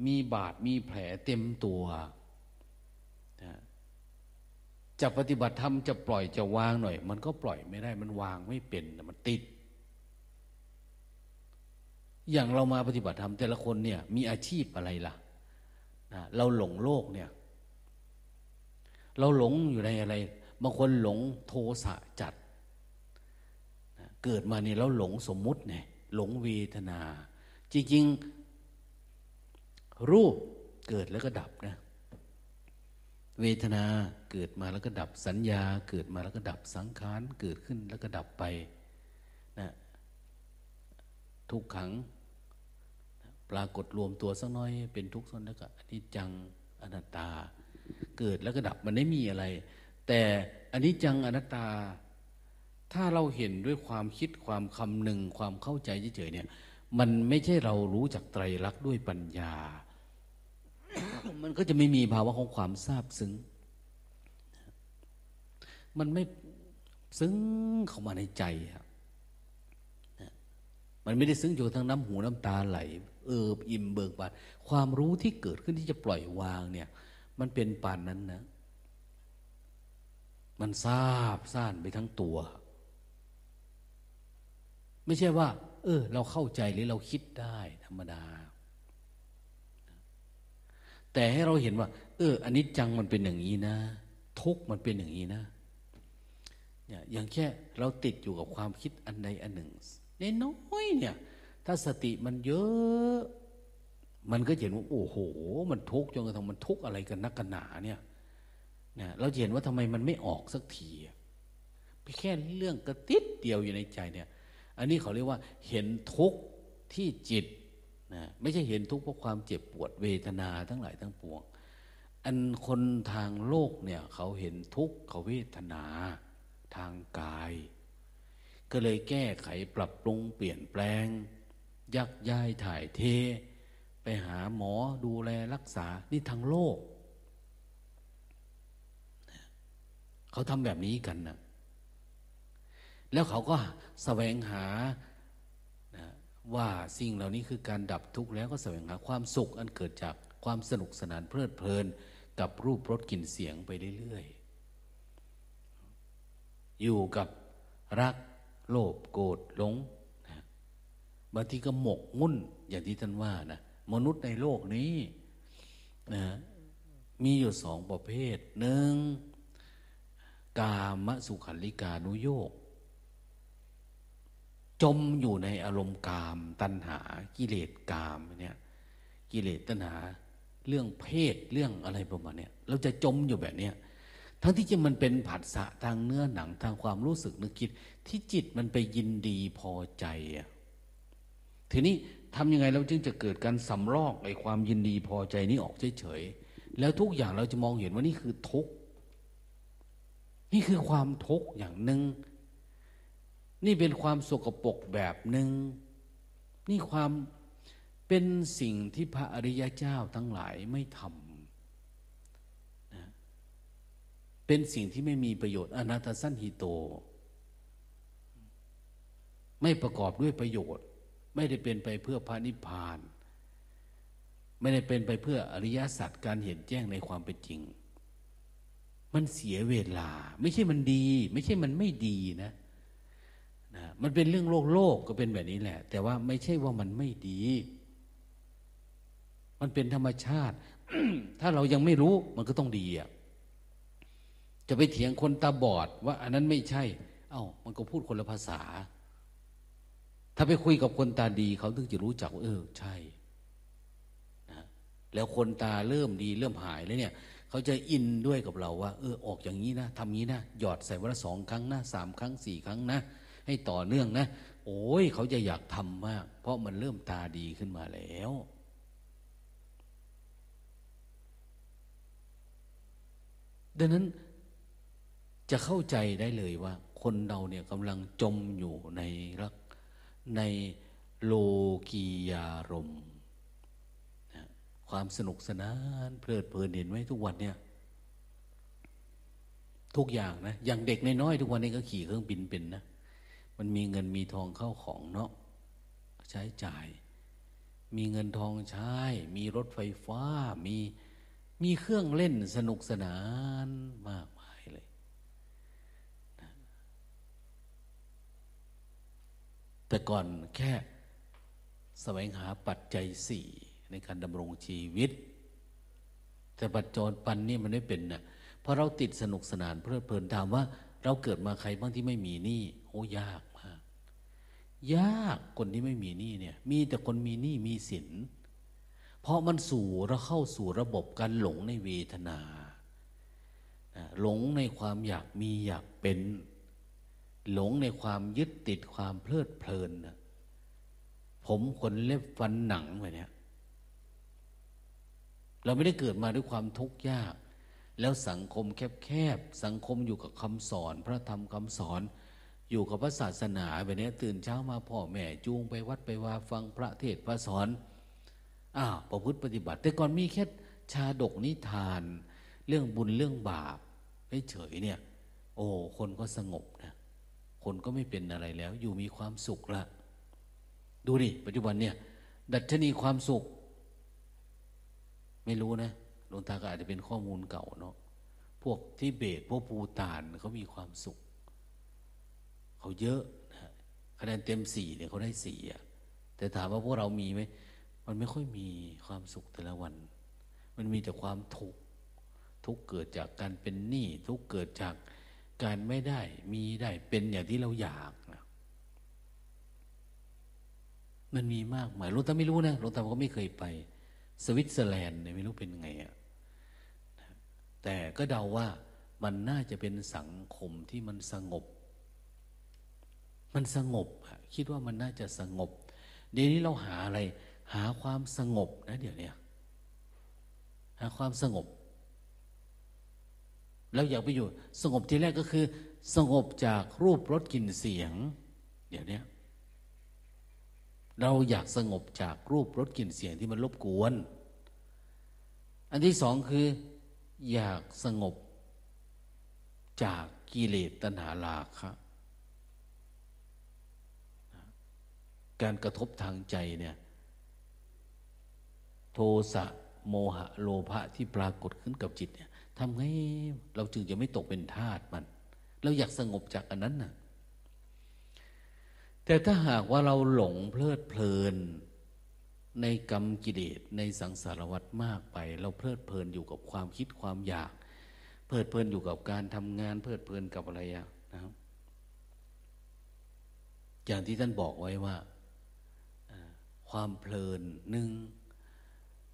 มีบาดมีแผลเต็มตัว จะปฏิบัติธรรมจะปล่อยจะวางหน่อย มันก็ปล่อยไม่ได้มันวางไม่เป็นมันติด อย่างเรามาปฏิบัติธรรมแต่ละคนเนี่ย มีอาชีพอะไรล่ะ เราหลงโลกเนี่ย เราหลงอยู่ในอะไร บางคนหลงโทสะจัดเกิดมาเนี่ยเราหลงสมมุติเนี่ยหลงเวทนา จริงๆ รูปเกิดแล้วก็ดับนะเวทนาเกิดมาแล้วก็ดับสัญญา เกิดมาแล้วก็ดับสังขารเกิดขึ้นแล้วก็ดับไปนะทุกขัง รากฏรวมตัวสักน้อยเป็นทุกข์สักแล้วก็อนิจจังอนัตตา เกิดแล้วก็ดับมันไม่มีอะไร แต่อันนี้จังอนัตตา ถ้าเราเห็นด้วยความคิดความคำหนึ่งความเข้าใจเฉยๆเนี่ยมันไม่ใช่เรารู้จักไตรลักษณ์ด้วยปัญญา มันก็จะไม่มีภาวะของความทราบซึ้ง มันไม่ซึ้งเข้ามาในใจครับ มันไม่ได้ซึ้งอยู่ทางน้ำหูน้ำตาไหล เอออิ่มเบิกบานความรู้ที่เกิดขึ้นที่จะปล่อยวางเนี่ย มันเป็นปานนั้นนะ มันทราบซ่านไปทั้งตัว ไม่ใช่ว่า เออ เราเข้าใจหรือเราคิดได้ธรรมดา แต่ให้เราเห็นว่า เอออันนี้จังมันเป็นอย่างนี้นะ ทุกมันเป็นอย่างนี้นะเนี่ยอย่างแค่เราติดอยู่กับความคิดอันใดอันหนึ่ง น้อยเนี่ย ถ้าสติมันเยอะ มันก็เห็นว่าโอ้โห มันทุกข์จนกระทั่งมันทุกข์อะไรกันนักกันหนาเนี่ยนะเราเห็นว่าทำไมมันไม่ออกสักทีไปแค่เรื่องกระติดเดียวอยู่ในใจเนี่ย อันนี้เขาเรียกว่า เห็นทุกข์ที่จิตนะไม่ใช่เห็นทุกข์เพราะความเจ็บปวดเวทนาทั้งหลายทั้งปวง อันคนทางโลกเนี่ย เขาเห็นทุกข์เขาเวทนา ทางกาย ก็เลยแก้ไขปรับปรุงเปลี่ยนแปลง ยักย้ายถ่ายเท ไปหาหมอดูแลรักษานี่ทางโลก เขาทำแบบนี้กันนะแล้วเขาก็แสวงหาว่าสิ่งเหล่านี้คือการดับทุกข์แล้วก็แสวงหาความสุขอันเกิดจากความสนุกสนานเพลิดเพลิน กับรูปรสกลิ่นเสียงไปเรื่อยๆ อยู่กับรัก โลภโกรธหลงนะบางทีก็หมกมุ่นอย่างที่ท่านว่านะมนุษย์ในโลกนี้นะมีอยู่สองประเภทหนึ่งกามสุขันลิกานุโยก จมอยู่ในอารมณ์กาม ตัณหา กิเลสกามเนี่ยกิเลสตัณหา เรื่องเพศเรื่องอะไรประมาณเนี้เราจะจมอยู่แบบเนี้ย ทั้งที่จะมันเป็นผัสสะทางเนื้อหนังทางความรู้สึกนึกคิด ที่จิตมันไปยินดีพอใจอะทีนี้ทำยังไงเราจึงจะเกิดการสำรอกไอ้ความยินดีพอใจนี้ออกเฉยๆแล้วทุกอย่างเราจะมองเห็นว่านี่คือทุกข์นี่คือความทุกข์อย่างหนึ่งนี่เป็นความสกปรกแบบหนึ่งนี่ความเป็นสิ่งที่พระอริยเจ้าทั้งหลายไม่ทำนะ เป็นสิ่งที่ไม่มีประโยชน์อนัตสั้นหิโต ไม่ประกอบด้วยประโยชน์ ไม่ได้เป็นไปเพื่อพระนิพพาน ไม่ได้เป็นไปเพื่ออริยสัจการเห็นแจ้งในความเป็นจริง มันเสียเวลา ไม่ใช่มันดี ไม่ใช่มันไม่ดีนะนะมันเป็นเรื่องโลกโลกก็เป็นแบบนี้แหละ แต่ว่าไม่ใช่ว่ามันไม่ดี มันเป็นธรรมชาติ ถ้าเรายังไม่รู้มันก็ต้องดีอะ จะไปเถียงคนตาบอด ว่า อันนั้นไม่ใช่ เอา้า มันก็พูดคนละภาษา ถ้าไปคุยกับคนตาดีเขาถึงจะรู้จักว่าเออ ใช่นะแล้วคนตาเริ่มดีเริ่มหายแล้วเนี่ยเขาจะอินด้วยกับเราว่า เออ ออกอย่างนี้นะทำนี้นะหยอดใส่วันละสองครั้งนะสามครั้งสี่ครั้งนะให้ต่อเนื่องนะ โอ้ยเขาจะอยากทำมาก เพราะมันเริ่มตาดีขึ้นมาแล้วดังนั้น จะเข้าใจได้เลยว่า คนเราเนี่ยกำลังจมอยู่ในรักในโลกียารมนะความสนุกสนานเพลิดเพลินเห็นไหมทุกวันเนี่ยทุกอย่างนะ อย่างเด็กน้อยๆทุกวันนี้ก็ขี่เครื่องบินเป็นนะ มันมีเงินมีทองเข้าของเนาะใช้จ่าย มีเงินทองใช้ มีรถไฟฟ้า มีมีเครื่องเล่นสนุกสนานมากมายเลยนะ แต่ก่อนแค่แสวงหาปัจจัยสี่ในการดำรงชีวิต แต่ปัจจุบันนี่มันไม่เป็นนะเพราะเราติดสนุกสนานเพลิดเพลินถามว่า เราเกิดมาใครบ้างที่ไม่มีหนี้โอ้ยากมากยากคนที่ไม่มีหนี้เนี่ย มีแต่คนมีหนี้มีสินเพราะมันสู่เราเข้าสู่ระบบการหลงในเวทนาหลงในความอยากมีอยากเป็น หลงในความยึดติดความเพลิดเพลินนะผมขนเล็บฟันหนังไปเนี่ย เราไม่ได้เกิดมาด้วยความทุกข์ยาก แล้วสังคมแคบๆ สังคมอยู่กับคำสอน พระธรรมคำสอนอยู่กับพระศาสนาแบบนี้ตื่นเช้ามาพ่อแม่จูงไปวัดไปว่าฟังพระเทศพระสอนอ้าวประพฤติปฏิบัติ แต่ก่อนมีแค่ชาดกนิทาน เรื่องบุญเรื่องบาปเฉยเนี่ย โอ้คนก็สงบนะ คนก็ไม่เป็นอะไรแล้ว อยู่มีความสุขละดูดิปัจจุบันเนี่ย ดัชนีความสุข ไม่รู้นะหลวงตาก็อาจจะเป็นข้อมูลเก่าเนาะพวกที่เบตพวกปูตานเขามีความสุข เขาเยอะนะคะแนนเต็มสี่เนี่ยเขาได้สี่อะแต่ถามว่าพวกเรามีไหมมันไม่ค่อยมีความสุขแต่ละวัน มันมีแต่ความทุกข์ทุกเกิดจากการเป็นหนี้ทุกเกิดจาก การไม่ได้ มีได้เป็นอย่างที่เราอยากนะมันมีมากมายหลวงตาไม่รู้นะหลวงตาก็ไม่เคยไป สวิตเซอร์แลนด์เนี่ยไม่รู้เป็นไงอะแต่ก็เดาว่ามันน่าจะเป็นสังคมที่มันสงบ มันสงบคิดว่ามันน่าจะสงบ เดี๋ยวนี้เราหาอะไร หาความสงบนะเดี๋ยวนี้หาความสงบ แล้วอยากไปอยู่ สงบทีแรกก็คือ สงบจากรูปรสกลิ่นเสียง เดี๋ยวนี้เราอยากสงบจากรูปรสกลิ่นเสียงที่มันรบกวน อันที่สองคือ อยากสงบจากกิเลสตัณหาราคะการกระทบทางใจเนี่ยโทสะโมหะโลภะที่ปรากฏขึ้นกับจิตเนี่ย ทำไงเราจึงจะไม่ตกเป็นทาสมัน เราอยากสงบจากอันนั้นน่ะแต่ถ้าหากว่าเราหลงเพลิดเพลิน ในกรรมกิเลสในสังสารวัฏมากไป เราเพลิดเพลินอยู่กับความคิดความอยาก เพลิดเพลินอยู่กับการทำงาน เพลิดเพลินกับอะไรอะนะครับอย่างที่ท่านบอกไว้ว่าความเพลินหนึ่ง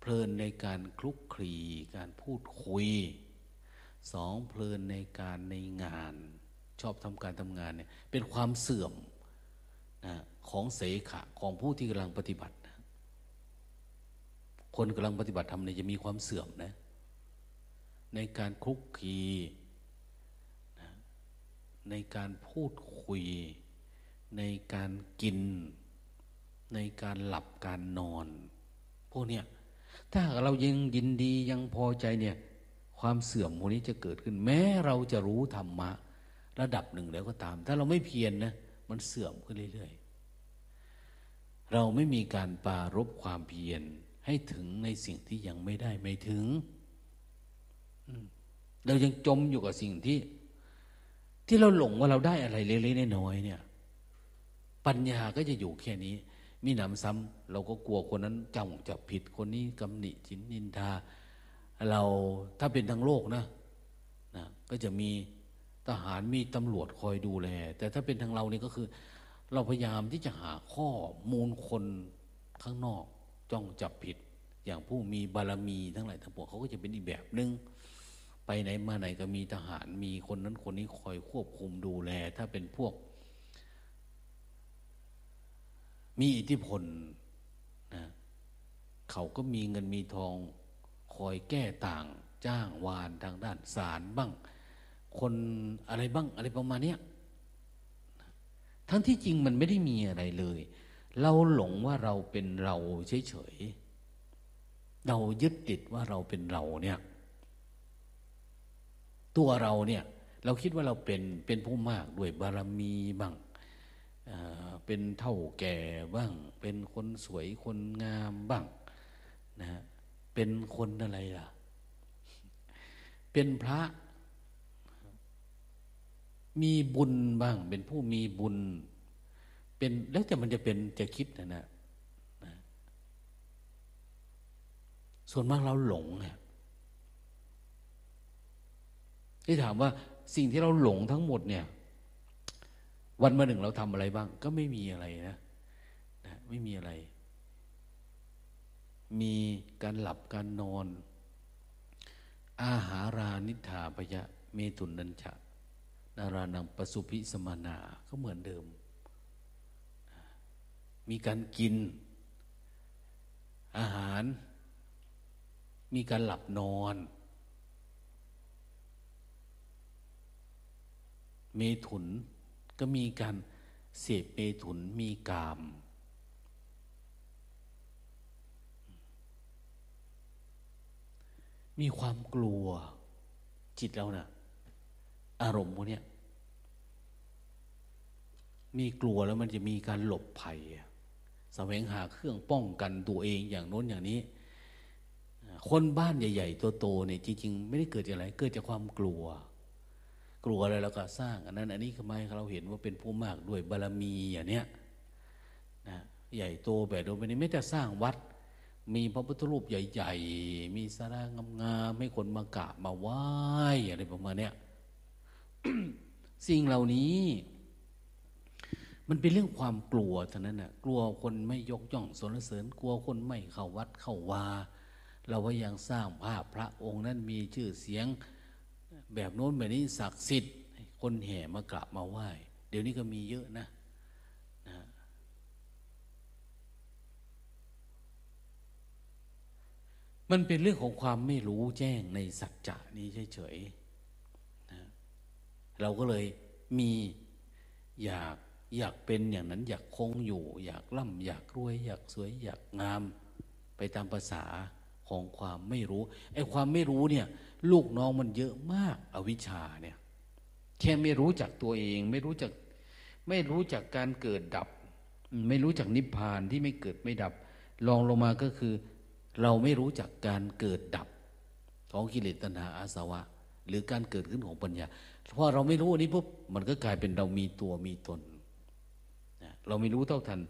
เพลินในการคลุกคลีการพูดคุย สองเพลินในการในงาน ชอบทำการทำงานเนี่ยเป็นความเสื่อมนะของเสขะของผู้ที่กำลังปฏิบัตินะคนกำลังปฏิบัติทำเนี่ยจะมีความเสื่อมนะในการคุกคีนะในการพูดคุย ในการกิน ในการหลับการนอน พวกเนี้ยถ้าเรายังยินดียังพอใจเนี่ย ความเสื่อมพวกนี้จะเกิดขึ้น แม้เราจะรู้ธรรมะ ระดับหนึ่งแล้วก็ตาม ถ้าเราไม่เพียรนนะมันเสื่อมขึ้นเรื่อยๆ เราไม่มีการปารบความเพียรให้ถึงในสิ่งที่ยังไม่ได้ไม่ถึงเรายังจมอยู่กับสิ่งที่ ที่เราหลงว่าเราได้อะไรเล็กๆน้อยๆเนี่ย ปัญญาก็จะอยู่แค่นี้ มีหนำซ้ำเราก็กลัวคนนั้นจ้องจะผิดคนนี้กำหนิชินนินทา เราถ้าเป็นทั้งโลกนะนะก็จะมีทหารมีตำรวจคอยดูแล แต่ถ้าเป็นทางเรานี่ก็คือ เราพยายามที่จะหาข้อมูลคนข้างนอกจ้องจับผิด อย่างผู้มีบารมีทั้งหลายทั้งปวงเขาก็จะเป็นอีกแบบหนึง่งไปไหนมาไหนก็มีทหารมีคนนั้นคนนี้คอยควบคุมดูแล ถ้าเป็นพวก มีอิทธิพลนะเขาก็มีเงินมีทอง อยแก้ต่างจ้างวานทางด้านศาลบ้าง คนอะไรบ้างอะไรประมาณนี้ทั้งที่จริงมันไม่ได้มีอะไรเลย เราหลงว่าเราเป็นเราเฉยๆเรายึดติดว่าเราเป็นเราเนี่ย ตัวเราเนี่ย เราคิดว่าเราเป็นเป็นผู้มากด้วยบารมีบ้างเป็นเท่าแก่บ้าง เป็นคนสวยคนงามบ้างนะ เป็นคนอะไรล่ะ เป็นพระ มีบุญบ้าง เป็นผู้มีบุญ เป็นแล้วแต่มันจะเป็นจะคิดนะนะนะ ส่วนมากเราหลงเนี่ยที่ถามว่าสิ่งที่เราหลงทั้งหมดเนี่ย วันมาหนึ่งเราทำอะไรบ้าง ก็ไม่มีอะไรนะนะ ไม่มีอะไร มีการหลับการนอน อาหารานิธาปยะเมตุนนัญชะ นารานังปสุพิสมานาก็เหมือนเดิม มีการกิน อาหาร มีการหลับนอน เมถุนก็มีการเสพเมถุนมีกาม มีความกลัวจิตเรานะ่ะ อารมณ์พวกนี้มีกลัวแล้วมันจะมีการหลบภัยแสวงหาเครื่องป้องกันตัวเองอย่างโน้นอย่างนี้ คนบ้านใหญ่ๆโตๆเนี่ยจริง ๆ ไม่ได้เกิดจากอะไร เกิดจากความกลัว กลัวอะไรเราก็สร้าง อันนั้น อันนี้ทำไมเราเห็นว่าเป็นผู้มากด้วยบารมีอย่างเนี้ยนะใหญ่โตแบบโดยไม่ได้ไม่แต่สร้างวัด มีพระพุทธรูปใหญ่ ๆ มีสารางามๆให้คนมากราบมาไหว้อะไรประมาณเนี้ยสิ่งเหล่านี้ มันเป็นเรื่องความกลัวเท่านั้นน่ะ กลัวคนไม่ยกย่องสรรเสริญกลัวคนไม่เข้าวัดเข้าวาเราว่ายังสร้างภาพพระองค์นั้นมีชื่อเสียงแบบโน้นแบบนี้ศักดิ์สิทธิ์คนแห่มากราบมาไหว้เดี๋ยวนี้ก็มีเยอะนะ มันเป็นเรื่องของความไม่รู้แจ้งในสัจจะนี้เฉยๆนะเราก็เลยมีอยากอยากเป็นอย่างนั้น อยากคงอยู่ อยากร่ำอยากรวย อยากสวย อยากงาม ไปตามภาษาของความไม่รู้ไอ้ความไม่รู้เนี่ย ลูกน้องมันเยอะมากอวิชชาเนี่ย แค่ไม่รู้จักตัวเอง ไม่รู้จักไม่รู้จักการเกิดดับ ไม่รู้จักนิพพานที่ไม่เกิดไม่ดับลองลงมาก็คือ เราไม่รู้จักการเกิดดับของกิเลสตัณหาอาสวะ หรือการเกิดขึ้นของปัญญาเพราะเราไม่รู้อันนี้ปุ๊บมันก็กลายเป็นเรามีตัวมีตนเราไม่รู้เท่าทัน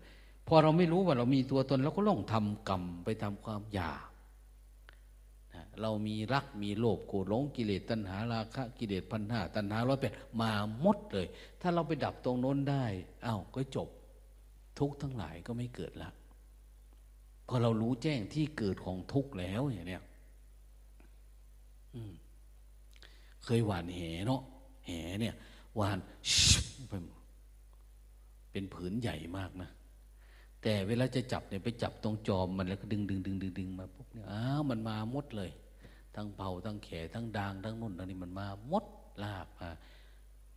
พอเราไม่รู้ว่าเรามีตัวตนเราก็ล่องทำกรรมไปทำความอยากเรามีรักมีโลภโกรธหลงกิเลสตัณหาราคะกิเลสพันห้าตัณหาร้อยแปดมาหมดเลย ถ้าเราไปดับตรงโน้นได้อา้าวก็จบ ทุกทั้งหลายก็ไม่เกิดละ พอเรารู้แจ้งที่เกิดของทุกแล้วอย่างเนี้ยเคยหวานแหเนาะแหเนี่ยหวานเป็นผืนใหญ่มากนะ แต่เวลาจะจับเนี่ยไปจับตรงจอมมันแล้วก็ดึงดึงดึงดึงดึงมาปุ๊บเนี่ยอ้าวมันมาหมดเลย ทั้งเผาทั้งแขทั้งดางทั้งนุ่นทั้งนี้มันมาหมดลากมา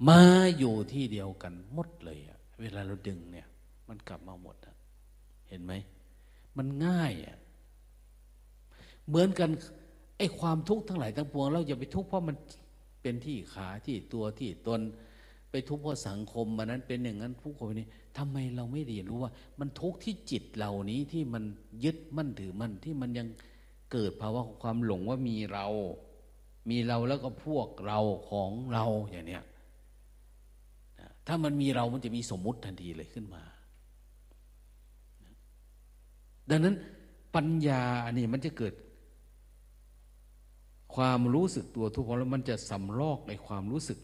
มาอยู่ที่เดียวกันหมดเลยอะเวลาเราดึงเนี่ย มันกลับมาหมดอะเห็นไหม มันง่ายอะเหมือนกันไอ้ความทุกข์ทั้งหลายทั้งปวง เราอย่าไปทุกข์เพราะมันเป็นที่ขาที่ตัวที่ตน ไปทุกข์เพราะสังคมมันนั้นเป็นอย่างนั้นผู้คนนี้ทำไมเราไม่เรียนรู้ว่า มันทุกข์ที่จิตเหล่านี้ที่มันยึดมั่นถือมั่นที่มันยังเกิดภาวะของความหลงว่ามีเรา มีเราแล้วก็พวกเราของเราอย่างเนี้ยถ้ามันมีเรามันจะมีสมมุติทันทีเลยขึ้นมา ดังนั้นปัญญาอันนี้มันจะเกิด ความรู้สึกตัวทุกข์แล้วมันจะสำลอกในความรู้สึก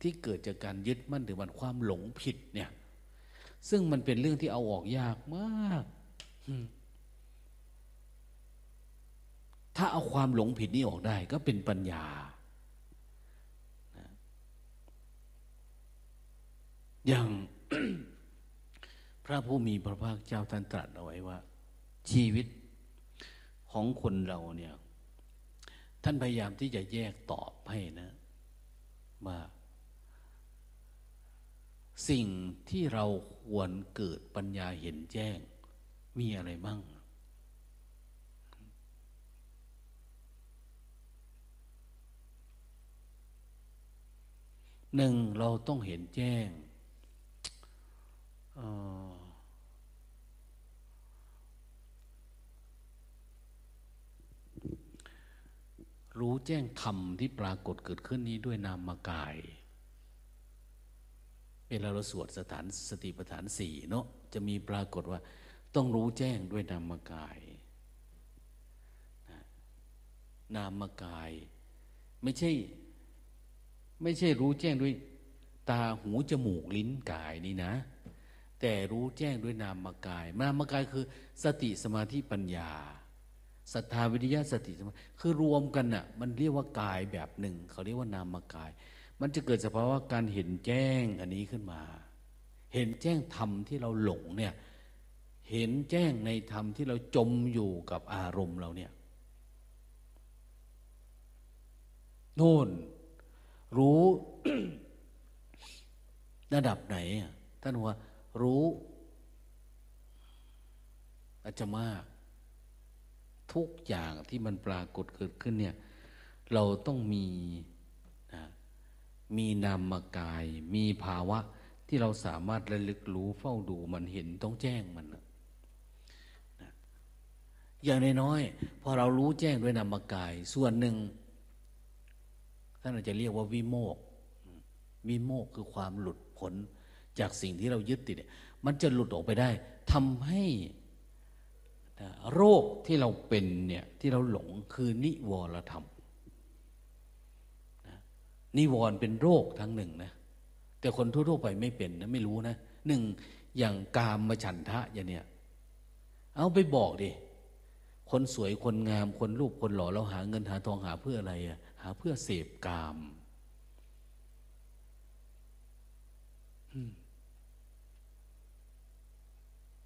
ที่เกิดจากการยึดมั่นถือมันความหลงผิดเนี่ย ซึ่งมันเป็นเรื่องที่เอาออกยากมากถ้าเอาความหลงผิดนี้ออกได้ ก็เป็นปัญญา อย่างพพระผู้มีพระภาคเจ้าท่านตรัสเอาไว้ว่า ชีวิตของคนเราเนี่ย ท่านพยายามที่จะแยกตอบให้นะว่าสิ่งที่เราควรเกิดปัญญาเห็นแจ้ง มีอะไรบ้างหนึ่งเราต้องเห็นแจ้ง รู้แจ้งธรรมที่ปรากฏเกิดขึ้นนี้ด้วยนามกายเวลาเราสวดสถานสติปัฏฐานสี่เนาะจะมีปรากฏว่า ต้องรู้แจ้งด้วยนามกาย นามกาย ไม่ใช่ ไม่ใช่รู้แจ้งด้วย ตาหูจมูกลิ้นกายนี่นะ แต่รู้แจ้งด้วยนามกาย นามกายคือสติสมาธิปัญญา ศรัทธาวิทยาสติสมาคือรวมกันน่ะมันเรียกว่ากายแบบหนึ่ง เขาเรียกว่านามกาย มันจะเกิดสภาวะการเห็นแจ้งอันนี้ขึ้นมา เห็นแจ้งธรรมที่เราหลงเนี่ยเห็นแจ้งในธรรมที่เราจมอยู่กับอารมณ์เราเนี่ยโน่นรู้ระดับไหนท่านว่ารู้อาจจะมาก ทุกอย่างที่มันปรากฏเกิดขึ้นเนี่ย เราต้องมีมีนามกาย มีภาวะที่เราสามารถระลึกรู้เฝ้าดูมันเห็นต้องแจ้งมันนะอย่างน้อยๆพอเรารู้แจ้งด้วยนามกาย ส่วนหนึ่งท่านอาจจะเรียกว่าวิโมกวิโมกคือความหลุดพ้นจากสิ่งที่เรายึดติดมันจะหลุดออกไปได้ทำให้ โรคที่เราเป็นเนี่ยที่เราหลงคือนิวรธรรมนิวรเป็นโรคทั้งหนึ่งนะแต่คนทั่วๆไปไม่เป็นนะไม่รู้นะหนึ่งอย่างกามมาฉันทะอย่างเนี้ยเอาไปบอกดิคนสวยคนงามคนรูปคนหล่อเราหาเงินหาทองหาเพื่ออะไรอะหาเพื่อเสพกาม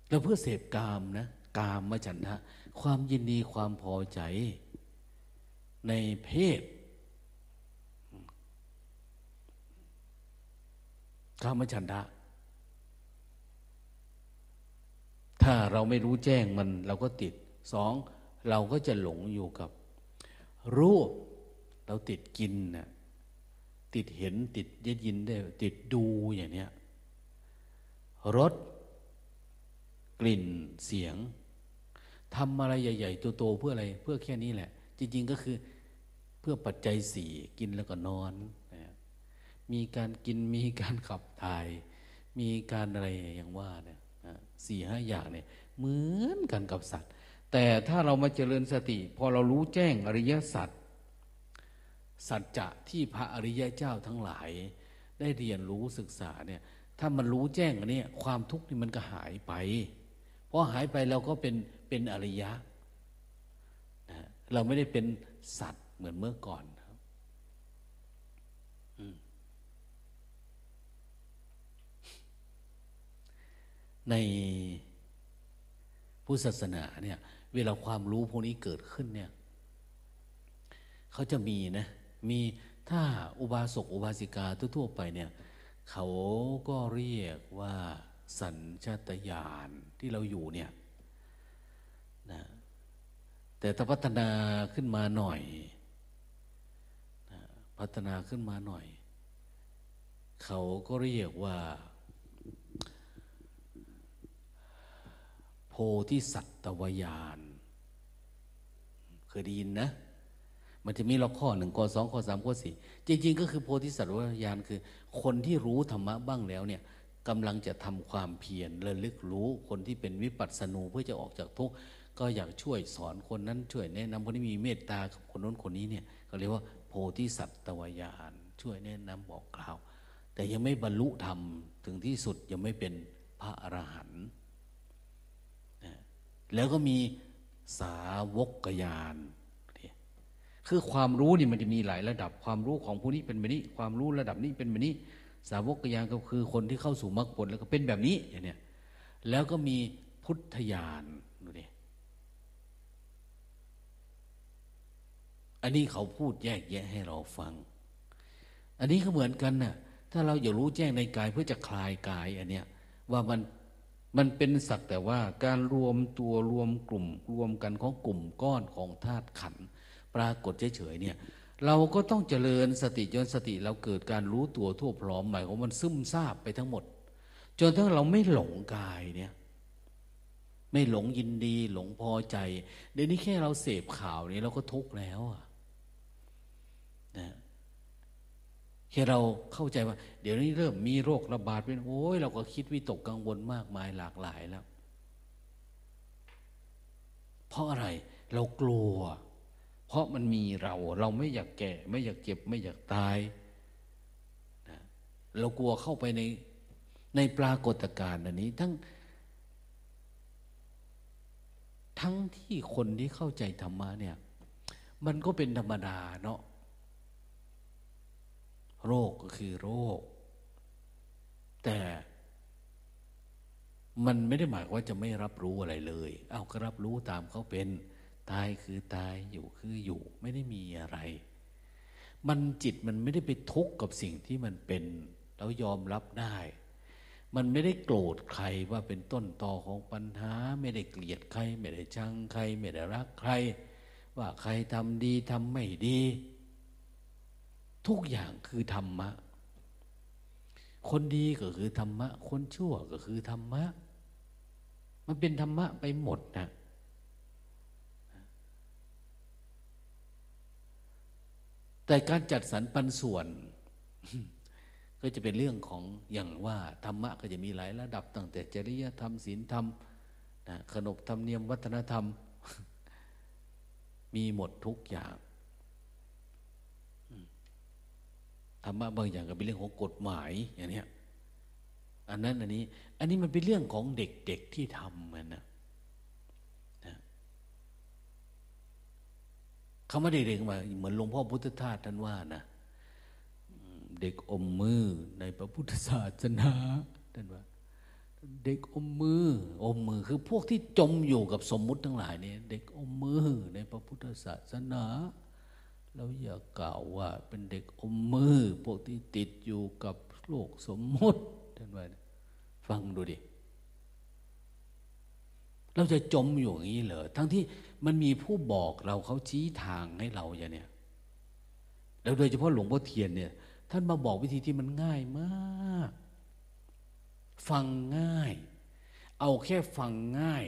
เราเพื่อเสพกามนะ กามมาฉันทะ ความยินดีความพอใจ ในเพศกามฉันทะ ถ้าเราไม่รู้แจ้งมัน เราก็ติดสองเราก็จะหลงอยู่กับ รูป เราติดกินนะติดเห็นติดยยินได้ ติดดูอย่างเนี้ยรสกลิ่นเสียง ทำอะไรใหญ่ ๆ ตัวโตเพื่ออะไร เพื่อแค่นี้แหละ จริง ๆก็คือเพื่อปัจจัยสี่กินแล้วก็นอนมีการกินมีการขับถ่าย มีการอะไรอย่างว่าเนี่ยสี่ห้าอย่างเนี่ยเหมือนกันกับสัตว์ แต่ถ้าเรามาเจริญสติ พอเรารู้แจ้งอริยสัจสัจจะที่พระอริยเจ้าทั้งหลาย ได้เรียนรู้ศึกษาเนี่ยถ้ามันรู้แจ้งอันนี้ความทุกข์นี่มันก็หายไปพอหายไปเราก็เป็น เป็นอริยะเราไม่ได้เป็นสัตว์เหมือนเมื่อก่อนในพุทธศาสนาเนี่ย เวลาความรู้พวกนี้เกิดขึ้นเนี่ยเขาจะมีนะ มีถ้าอุบาสกอุบาสิกาทั่วๆไปเนี่ย เขาก็เรียกว่าสัญชาตญาณที่เราอยู่เนี่ย นะแต่ถ้าพัฒนาขึ้นมาหน่อยนะพัฒนาขึ้นมาหน่อย เขาก็เรียกว่า โพธิสัตวญาณเคยได้ยินนะ มันจะมีล็อกข้อหนึ่งข้อสองข้อสามข้อสี่จริง ๆ ก็คือโพธิสัตวญาณคือ คนที่รู้ธรรมะบ้างแล้วเนี่ยกำลังจะทำความเพียรระลึกรู้คนที่เป็นวิปัสสนูเพื่อจะออกจากทุกข์ ก็อยากช่วยสอนคนนั้นช่วยแนะนำคนที่มีเมตตาคนนู้นคนนี้เนี่ยเขาเรียกว่าโพธิสัตวญาณช่วยแนะนำบอกกล่าว แต่ยังไม่บรรลุธรรมถึงที่สุดยังไม่เป็นพระอรหันต์แล้วก็มีสาวกยานคือความรู้นี่มันจะมีหลายระดับความรู้ของผู้นี้เป็นแบบนี้ ความรู้ระดับนี้เป็นแบบนี้ สาวกยานก็คือคนที่เข้าสู่มรรคผลแล้วก็เป็นแบบนี้อย่างเนี้ยแล้วก็มีพุทธญาณดูดิ อันนี้เขาพูดแยกแยะให้เราฟัง อันนี้ก็เหมือนกันนะ่ะ ถ้าเราอยากรู้แจ้งในกายเพื่อจะคลายกายอันเนี้ยว่ามันมันเป็นสักแต่ว่าการรวมตัวรวมกลุ่ม รวมกันของกลุ่มก้อนของธาตุขันปรากฏเฉยๆเนี่ย เราก็ต้องเจริญสติจนสติเราเกิดการรู้ตัวทั่วพร้อมหมายของมันซึมซาบไปทั้งหมด จนทั้งเราไม่หลงกายเนี่ยไม่หลงยินดี หลงพอใจ เดี๋ยวนี้แค่เราเสพข่าวนี้เราก็ทุกข์แล้วอะ นะแค่เราเข้าใจว่า เดี๋ยวนี้เริ่มมีโรคระบาดเป็นโอ้ยเราก็คิดวิตกกังวลมากมายหลากหลายแล้ว เพราะอะไรเรากลัว เพราะมันมีเรา เราไม่อยากแก่ ไม่อยากเจ็บ ไม่อยากตายนะเรากลัวเข้าไปในในปรากฏการณ์อันนี้ ทั้ง ทั้งที่คนที่เข้าใจธรรมะเนี่ย มันก็เป็นธรรมดาเนาะ โรคก็คือโรค แต่มันไม่ได้หมายว่าจะไม่รับรู้อะไรเลย เอาก็รับรู้ตามเขาเป็น ตายคือตายอยู่คืออยู่ ไม่ได้มีอะไร มันจิตมันไม่ได้ไปทุกข์กับสิ่งที่มันเป็น แล้วยอมรับได้ มันไม่ได้โกรธใครว่าเป็นต้นตอของปัญหา ไม่ได้เกลียดใคร ไม่ได้ชังใคร ไม่ได้รักใคร ว่าใครทำดีทำไม่ดี ทุกอย่างคือธรรมะ คนดีก็คือธรรมะ คนชั่วก็คือธรรมะ มันเป็นธรรมะไปหมดนะแต่การจัดสรรปันส่วน ก็จะเป็นเรื่องของอย่างว่าธรรมะก็จะมีหลายระดับตั้งแต่จริยธรรมศีลธรรมนะขนบธรรมเนียมวัฒนธรรม มีหมดทุกอย่าง ธรรมะบางอย่างก็เป็นเรื่องของกฎหมายอย่างนี้อันนั้นอันนี้ อันนี้มันเป็นเรื่องของเด็กๆที่ทำมันนะนะเขาไม่ได้เรียกมาเหมือนหลวงพ่อพุทธทาสท่านว่านะเด็กอมมือในพระพุทธศาสนาท่านว่า เด็กอมมือ อมมือคือพวกที่จมอยู่กับสมมุติทั้งหลายนี่เด็กอมมือในพระพุทธศาสนา เราอย่ากล่าวว่าเป็นเด็กอมมือพวกที่ติดอยู่กับโลกสมมติท่านว่าฟังดูดิ เราจะจมอยู่อย่างนี้เหรอทั้งที่มันมีผู้บอกเราเขาชี้ทางให้เราอย่างเนี้ยแล้วโดยเฉพาะหลวงพ่อเทียนเนี่ย ท่านมาบอกวิธีที่มันง่ายมาก ฟังง่าย เอาแค่ฟังง่าย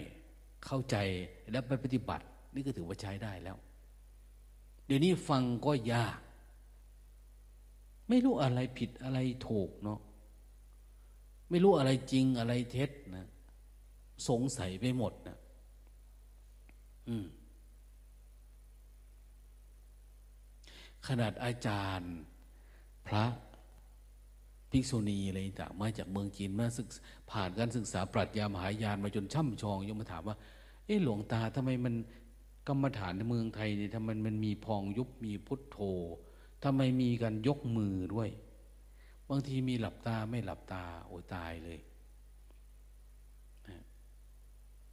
เข้าใจแล้วไปปฏิบัติ นี่ก็ถือว่าใช้ได้แล้ว เดี๋ยวนี้ฟังก็ยาก ไม่รู้อะไรผิดอะไรถูกเนาะไม่รู้อะไรจริงอะไรเท็จนะสงสัยไปหมดนะอืมขนาดอาจารย์พระภิกษุณีอะไรต่างมาจากเมืองจีนมาศึกผ่านการศึกษาปรัชญามหายานมาจนช่ำชองยังมาถามว่า เอ๊ะหลวงตาทำไมมัน กรรมฐานในเมืองไทยเนี่ยทำไมมันมีพองยุบมีพุทโธทำไมมีการยกมือด้วย บางทีมีหลับตาไม่หลับตาโอ้ตายเลย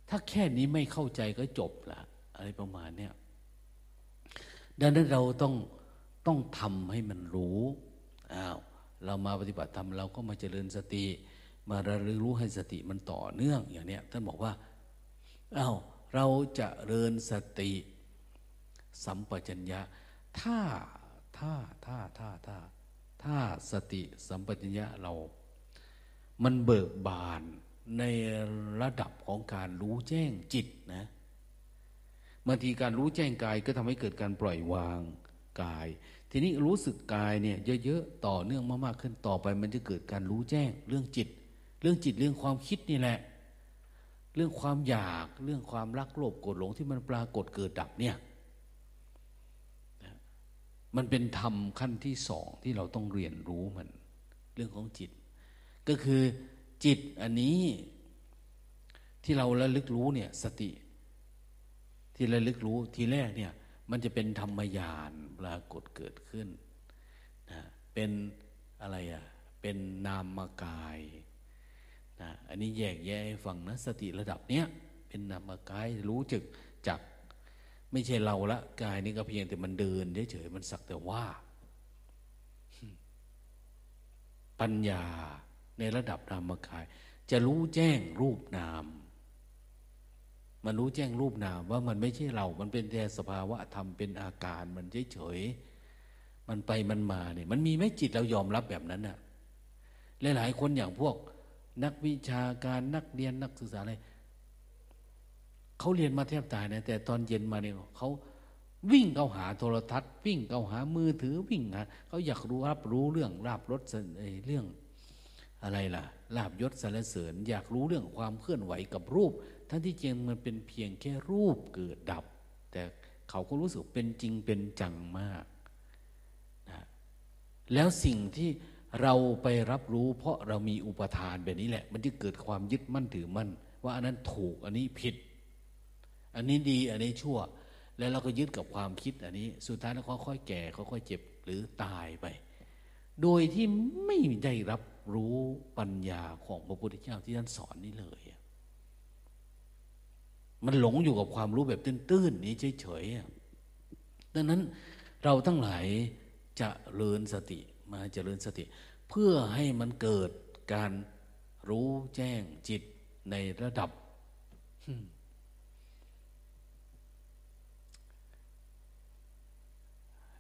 ถ้าแค่นี้ไม่เข้าใจก็จบละอะไรประมาณเนี้ยดังนั้นเราต้องต้องทำให้มันรู้อ้าวเรามาปฏิบัติธรรมเราก็มาเจริญสติ มาระลึกรู้ให้สติมันต่อเนื่องอย่างเนี้ยท่านบอกว่าอา้าว เราจะเริญสติ สัมปชัญญะ ถ้าถ้าถ้าถ้าถ้าถ้าสติสัมปชัญญะเรา มันเบิกบานในระดับของการรู้แจ้งจิตนะบางทีการรู้แจ้งกายก็ทำให้เกิดการปล่อยวางกาย ทีนี้รู้สึกกายเนี่ยเยอะๆต่อเนื่องมากๆขึ้นต่อไป มันจะเกิดการรู้แจ้งเรื่องจิต เรื่องจิตเรื่องความคิดนี่แหละ เรื่องความอยากเรื่องความรักโลภโกรธหลงที่มันปรากฏเกิดดับเนี่ยมันเป็นธรรมขั้นที่สองที่เราต้องเรียนรู้มัน เรื่องของจิต ก็คือจิตอันนี้ที่เราระลึกรู้เนี่ยสติ ที่ระลึกรู้ทีแรกเนี่ยมันจะเป็นธรรมยานปรากฏเกิดขึ้นนะเป็นอะไรอะ่ะเป็นนามกาย นะอันนี้แยกแยะให้ฟังนะสติระดับเนี้ยเป็นนามกายรู้จึกจักไม่ใช่เราละกายนี่ก็เพียงแต่มันเดินเฉยๆมันสักแต่ว่า ปัญญาในระดับนามกาย จะรู้แจ้งรูปนาม มันรู้แจ้งรูปนามว่ามันไม่ใช่เรา มันเป็นแต่สภาวะธรรมเป็นอาการมันเฉยๆมันไปมันมาเนี่ยมันมีไหมจิตเรายอมรับแบบนั้นน่ะหลายๆคนอย่างพวก นักวิชาการนักเรียนนักศึกษาอะไรเขาเรียนมาแทบตายนะแต่ตอนเย็นมาเนี่ยเขาวิ่งเข้าหาโทรทัศน์ วิ่งเข้าหามือถือวิ่งหาเขาอยากรู้รับรู้เรื่องราบรถเรื่องอะไรล่ะลาบยศสารเสริญ อยากรู้เรื่องความเคลื่อนไหวกับรูป ทั้งที่จริงมันเป็นเพียงแค่รูปเกิดดับ แต่เขาก็รู้สึกเป็นจริงเป็นจังมากนะแล้วสิ่งที่ เราไปรับรู้ เพราะเรามีอุปทานแบบนี้แหละ มันจะเกิดความยึดมั่นถือมั่น ว่าอันนั้นถูกอันนี้ผิด อันนี้ดีอันนี้ชั่ว แล้วเราก็ยึดกับความคิดอันนี้ สุดท้ายแล้วค่อยๆแก่ค่อยๆเจ็บหรือตายไป โดยที่ไม่ได้รับรู้ปัญญาของพระพุทธเจ้าที่ท่านสอนนี่เลย มันหลงอยู่กับความรู้แบบตื้นๆนี้เฉยๆดังนั้นเราทั้งหลายจะเริญสติ มาเจริญสติ เพื่อให้มันเกิดการรู้แจ้งจิตในระดับ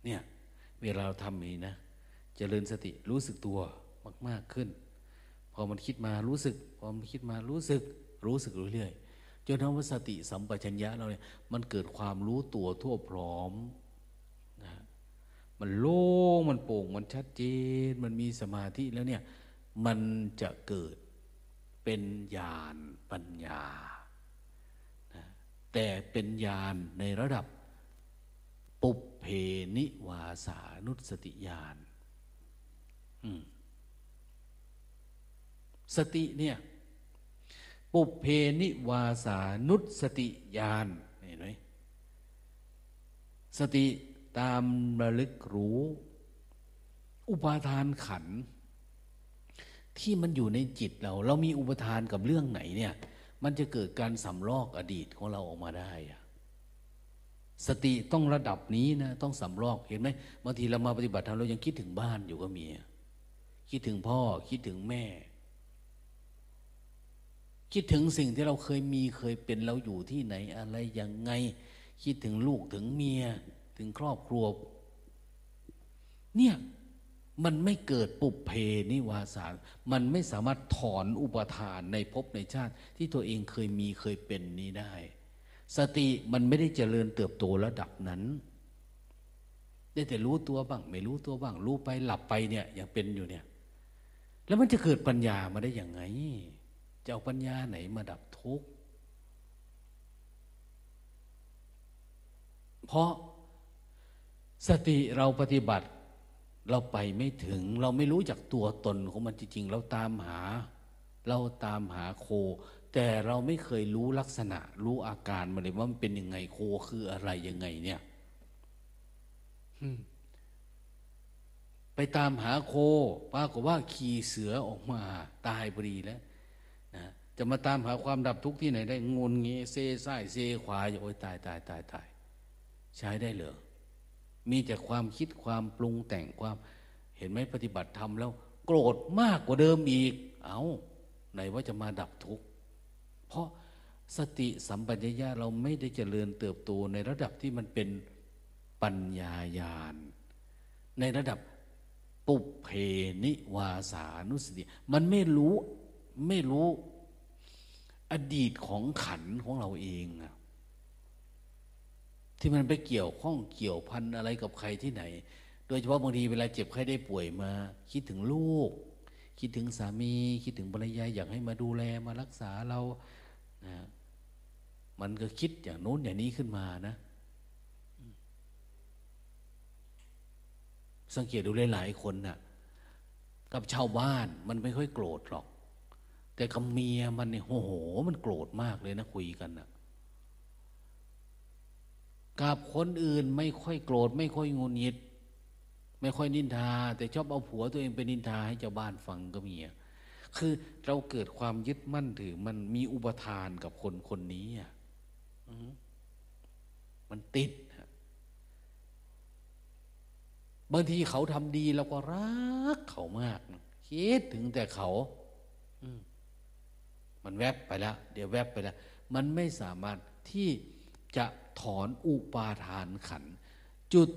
เนี่ยเวลาเราทำนี้นะเจริญสติรู้สึกตัวมาก ๆขึ้น พอมันคิดมารู้สึก พอมันคิดมารู้สึก รู้สึกเรื่อยๆจนทำว่าสติสัมปชัญญะเราเนี่ยมันเกิดความรู้ตัวทั่วพร้อม มันโล่งมันโปร่งมันชัดเจน มันมีสมาธิแล้วเนี่ยมันจะเกิดเป็นญาณปัญญานะแต่เป็นญาณในระดับปุเพนิวาสานุสติญาณสติเนี่ย ปุเพนิวาสานุสติญาณเห็นไหมสติ ตามระลึกรู้ อุปาทานขัน ที่มันอยู่ในจิตเรา เรามีอุปทานกับเรื่องไหนเนี่ย มันจะเกิดการสำลอกอดีตของเราออกมาได้อะสติต้องระดับนี้นะต้องสำลอกเห็นไหมบางทีเรามาปฏิบัติธรรมเรายังคิดถึงบ้านอยู่ก็มี คิดถึงพ่อคิดถึงแม่ คิดถึงสิ่งที่เราเคยมีเคยเป็นเราอยู่ที่ไหนอะไรยังไง คิดถึงลูกถึงเมีย ถึงครอบครัว เนี่ยมันไม่เกิดปุบเพนิวาสารมันไม่สามารถถอนอุปทานในภพในชาติ ที่ตัวเองเคยมีเคยเป็นนี้ได้ สติมันไม่ได้เจริญเติบโตระดับนั้น ได้แต่รู้ตัวบ้าง ไม่รู้ตัวบ้าง รู้ไปหลับไปเนี่ยย่างเป็นอยู่เนี่ย แล้วมันจะเกิดปัญญามาได้อย่างไง จะเอาปัญญาไหนมาดับทุกข์เพราะ สติเราปฏิบัติ เราไปไม่ถึง เราไม่รู้จักตัวตนของมันจริงๆเราตามหา เราตามหาโค แต่เราไม่เคยรู้ลักษณะ รู้อาการมันเลยว่ามันเป็นยังไงโคคืออะไรยังไง เนี่ยไปตามหาโคปรากฏว่าขี่เสือออกมา ตายพอดีแล้วนะจะมาตามหาความดับทุกข์ที่ไหนได้งนงี้เซซ้ายเซขวาอยู่โอ้ยตายตายตายตายใช้ได้เหรอ มีแต่ความคิดความปรุงแต่งความเห็นไหมปฏิบัติธรรมแล้ว โกรธมากกว่าเดิมอีก เอาไหนว่าจะมาดับทุกข์เพราะสติสัมปชัญญะเราไม่ได้เจริญเติบโตในระดับที่มันเป็นปัญญาญาณ ในระดับปุเพนิวาสานุสติ มันไม่รู้ไม่รู้อดีตของขันของเราเองอะ ที่มันไปเกี่ยวข้องเกี่ยวพันอะไรกับใครที่ไหน โดยเฉพาะบางทีเวลาเจ็บไข้ได้ป่วยมา คิดถึงลูก คิดถึงสามี คิดถึงภรรยาอยากให้มาดูแลมารักษาเรานะมันก็คิดอย่างโน้นอย่างนี้ขึ้นมานะ สังเกตดูหลายๆคนนะ่ะ กับชาวบ้านมันไม่ค่อยโกรธหรอก แต่กับเมียมันเนี่ยโอ้โห มันโกรธมากเลยนะคุยกันนะ กับคนอื่นไม่ค่อยโกรธ ไม่ค่อยงุนงิด ไม่ค่อยนินทา แต่ชอบเอาผัวตัวเองไปนินทาให้เจ้าบ้านฟังก็มีคือเราเกิดความยึดมั่นถือ มันมีอุปทานกับคนคนนี้อะมันติดบางทีเขาทำดีเราก็รักเขามาก คิดถึงแต่เขามันแวบไปแล้ว เดี๋ยวแวบไปแล้ว มันไม่สามารถที่จะ ถอนอุปาทานขัน จุด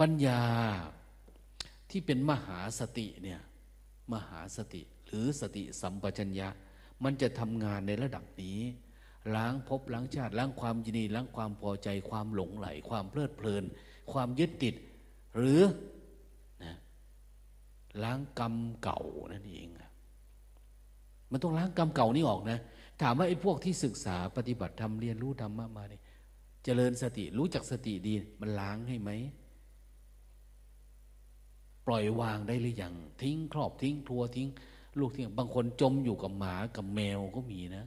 ปัญญาที่เป็นมหาสติเนี่ยมหาสติหรือสติสัมปชัญญะ มันจะทำงานในระดับนี้ล้างภพล้างชาติล้างความยินดีล้างความพอใจความหลงไหล ความเพลิดเพลิน ความยึดติด หรือนะล้างกรรมเก่านั่นเองมันต้องล้างกรรมเก่านี้ออกนะ ถามว่าไอ้พวกที่ศึกษาปฏิบัติทำเรียนรู้ธรรมะมาเนี่ยเจริญสติรู้จักสติดี มันล้างให้ไหม ปล่อยวางได้หรือยังทิ้งครอบทิ้งทัวทิ้ง ลูกทิ้งบางคนจมอยู่กับหมากับแมวก็มีนะ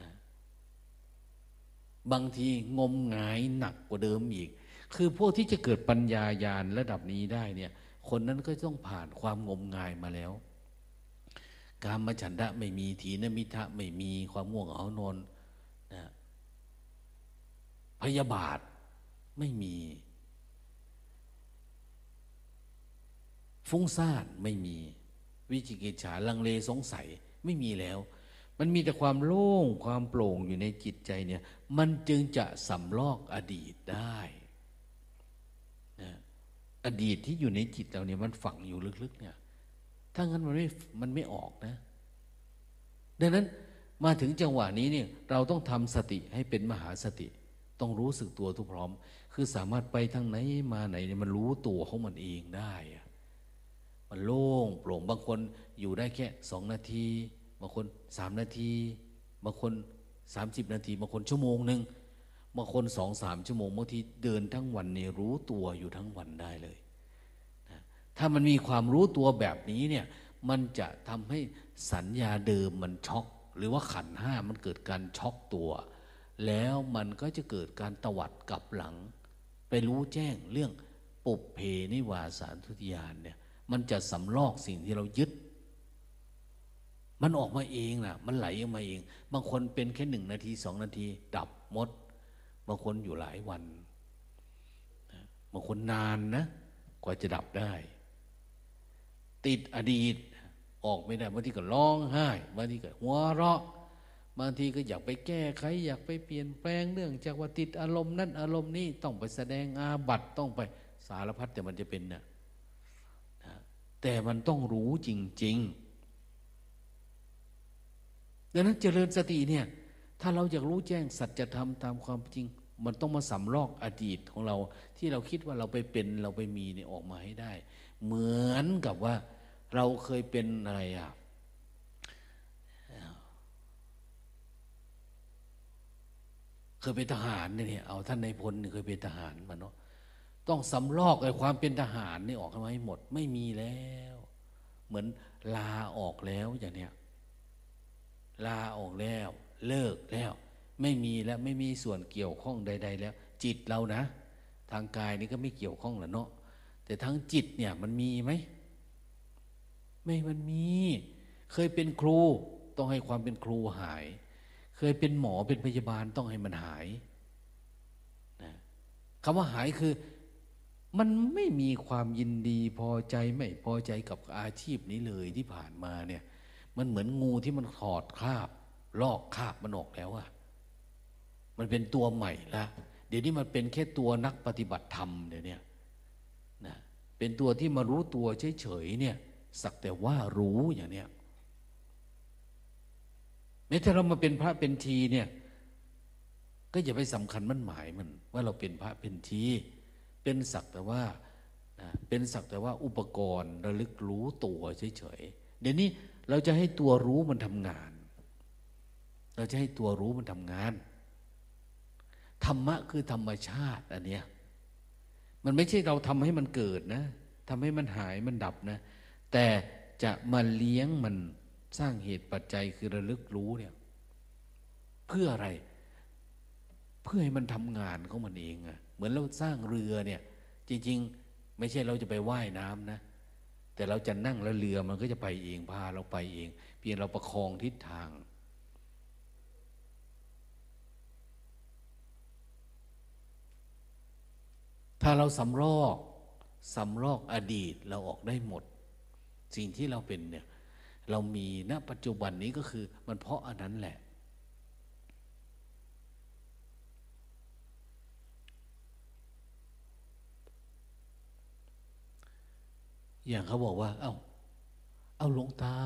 นะ บางทีงมงายหนักกว่าเดิมอีก คือพวกที่จะเกิดปัญญายาณระดับนี้ได้เนี่ย คนนั้นก็ต้องผ่านความงมงายมาแล้ว การมฉันทะไม่มีถีนมิทะไม่มีความง่วงเหงานอนนะพยาบาทไม่มี ฟุ้งซ่านไม่มี วิจิกิจฉาลังเลสงสัยไม่มีแล้ว มันมีแต่ความโล่งความโปร่งอยู่ในจิตใจเนี่ย มันจึงจะสำลอกอดีตได้นะอดีตที่อยู่ในจิตเราเนี่ยมันฝังอยู่ลึกๆเนี่ย ถ้างั้นมันไม่มันไม่ออกนะ ดังนั้นมาถึงจังหวะนี้เนี่ยเราต้องทำสติให้เป็นมหาสติ ต้องรู้สึกตัวทุกพร้อม คือสามารถไปทางไหนมาไหนเนี่ยมันรู้ตัวของมันเองได้มันโล่งโปร่งบางคนอยู่ได้แค่สองนาที บางคนสามนาที บางคนสามสิบนาที บางคนชั่วโมงหนึ่งบางคนสองสามชั่วโมงบางทีเดินทั้งวันเนี่ยรู้ตัวอยู่ทั้งวันได้เลย ถ้ามันมีความรู้ตัวแบบนี้เนี่ยมันจะทำให้สัญญาเดิมมันช็อก หรือว่าขันห้ามันเกิดการช็อกตัว แล้วมันก็จะเกิดการตวัดกลับหลัง ไปรู้แจ้งเรื่องปุบเพนิวาสารทุติยานเนี่ยมันจะสำลอกสิ่งที่เรายึด มันออกมาเองนะมันไหลออกมาเอง บางคนเป็นแค่หนึ่งนาทีสองนาที ดับหมด บางคนอยู่หลายวัน บางคนนานนะ กว่าจะดับได้ ติดอดีต ออกไม่ได้บางทีก็ร้องไห้บางทีก็หัวเราะ บางทีก็อยากไปแก้ไข อยากไปเปลี่ยนแปลงเรื่องจากว่าติดอารมณ์นั้นอารมณ์นี้ต้องไปแสดงอาบัตต้องไปสารพัดแต่มันจะเป็นเนะ่ยแต่มันต้องรู้จริง ๆ ดังนั้นเจริญสติเนี่ย ถ้าเราอยากรู้แจ้งสัจธรรมตามความจริง มันต้องมาสำลอกอดีตของเรา ที่เราคิดว่าเราไปเป็นเราไปมีเนี่ยออกมาให้ได้ เหมือนกับว่าเราเคยเป็นอะไรอะเคยเป็นทหารเนี่ยเอาท่านในพลเคยเป็นทหารมาเนาะต้องสำลอกไอ้ความเป็นทหารนี่ออกมาให้หมดไม่มีแล้ว เหมือนลาออกแล้วอย่างเนี้ยลาออกแล้ว เลิกแล้ว ไม่มีแล้วไม่มีส่วนเกี่ยวข้องใด ๆ แล้ว จิตเรานะ ทางกายนี่ก็ไม่เกี่ยวข้องแล้วเนาะ แต่ทางจิตเนี่ยมันมีไหม ไม่มันมี เคยเป็นครูต้องให้ความเป็นครูหาย เคยเป็นหมอเป็นพยาบาลต้องให้มันหายนะคำว่าหายคือ มันไม่มีความยินดีพอใจไม่พอใจกับอาชีพนี้เลยที่ผ่านมาเนี่ย มันเหมือนงูที่มันถอดคราบ ลอกคราบมันออกแล้วอะมันเป็นตัวใหม่ละเดี๋ยวนี้มันเป็นแค่ตัวนักปฏิบัติธรรมเดี๋ยวนี้ เป็นตัวที่มารู้ตัวเฉยๆเนี่ย สักแต่ว่ารู้อย่างเนี้ยแม้ถ้าเรามาเป็นพระเป็นทีเนี่ย ก็อย่าไปสำคัญมั่นหมายมัน ว่าเราเป็นพระเป็นที เป็นสักแต่ว่าเป็นสักแต่ว่าอุปกรณ์ระลึกรู้ตัวเฉยๆเดี๋ยวนี้เราจะให้ตัวรู้มันทำงาน เราจะให้ตัวรู้มันทำงานธรรมะคือธรรมชาติอันเนี้ย มันไม่ใช่เราทำให้มันเกิดนะทำให้มันหายมันดับนะ แต่จะมาเลี้ยงมันสร้างเหตุปัจจัยคือระลึกรู้เนี่ย เพื่ออะไร เพื่อให้มันทำงานของมันเองอะเหมือนเราสร้างเรือเนี่ย จริง ๆ ไม่ใช่เราจะไปว่ายน้ำนะ แต่เราจะนั่งแล้วเรือมันก็จะไปเองพาเราไปเอง เพียงเราประคองทิศทาง ถ้าเราสำรอกสำรอกอดีตเราออกได้หมด สิ่งที่เราเป็นเนี่ย เรามีณปัจจุบันนี้ก็คือ มันเพราะอันนั้นแหละ อย่างเขาบอกว่า เอา้า เอาหลวงตา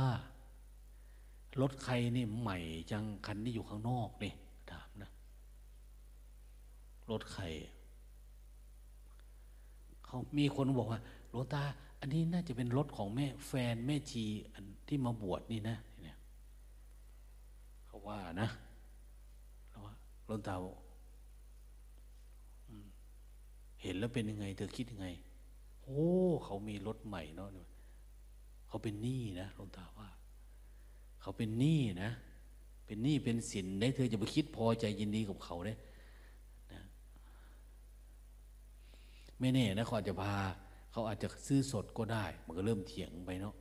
รถใครนี่ใหม่จังคันที่อยู่ข้างนอกนี่ถามนะรถใคร เขามีคนบอกว่าหลวงตา อันนี้น่าจะเป็นรถของแม่แฟนแม่ชีที่มาบวชนี่นะเนี่ยเขาว่านะแล้วว่าหลวงตาเห็นแล้วเป็นยังไง เธอคิดยังไงโอ้เขามีรถใหม่เนาะเขาเป็นหนี้นะหลวงตาว่า เขาเป็นหนี้นะ เป็นหนี้เป็นสินได้เธอจะไปคิดพอใจยินดีกับเขาได้นะ ไม่แน่นะเขาอาจจะพา เขาอาจจะซื้อสดก็ได้ มันก็เริ่มเถียงไปเนาะ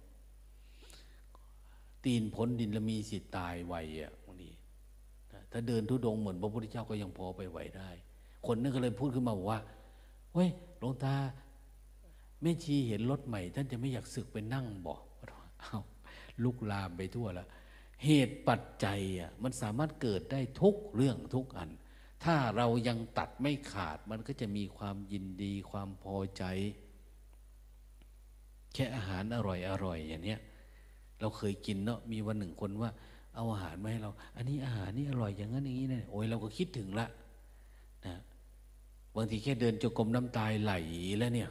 ตีนพ้นดินแล้วมีสิทธิ์ตายไวอะบางทีถ้าเดินทุดงเหมือนพระพุทธเจ้าก็ยังพอไปไหวได้ คนนึงก็เลยพูดขึ้นมาบอกว่าเฮ้ยหลวงตาแม่ชีเห็นรถใหม่ ท่านจะไม่อยากสึกไปนั่งบอกเอาลุกลามไปทั่วแล้วเหตุปัจจัยอะมันสามารถเกิดได้ทุกเรื่องทุกอัน ถ้าเรายังตัดไม่ขาดมันก็จะมีความยินดีความพอใจ แค่อาหารอร่อยอร่อยอย่างเนี้ย เราเคยกินเนาะมีวันหนึ่งคนว่า เอาอาหารมาให้เรา อันนี้อาหารนี่อร่อยอย่างนั้นอย่างนี้เนี่ยโอ้ยเราก็คิดถึงละนะบางทีแค่เดินจงกรมน้ำตายไหลแล้วเนี่ย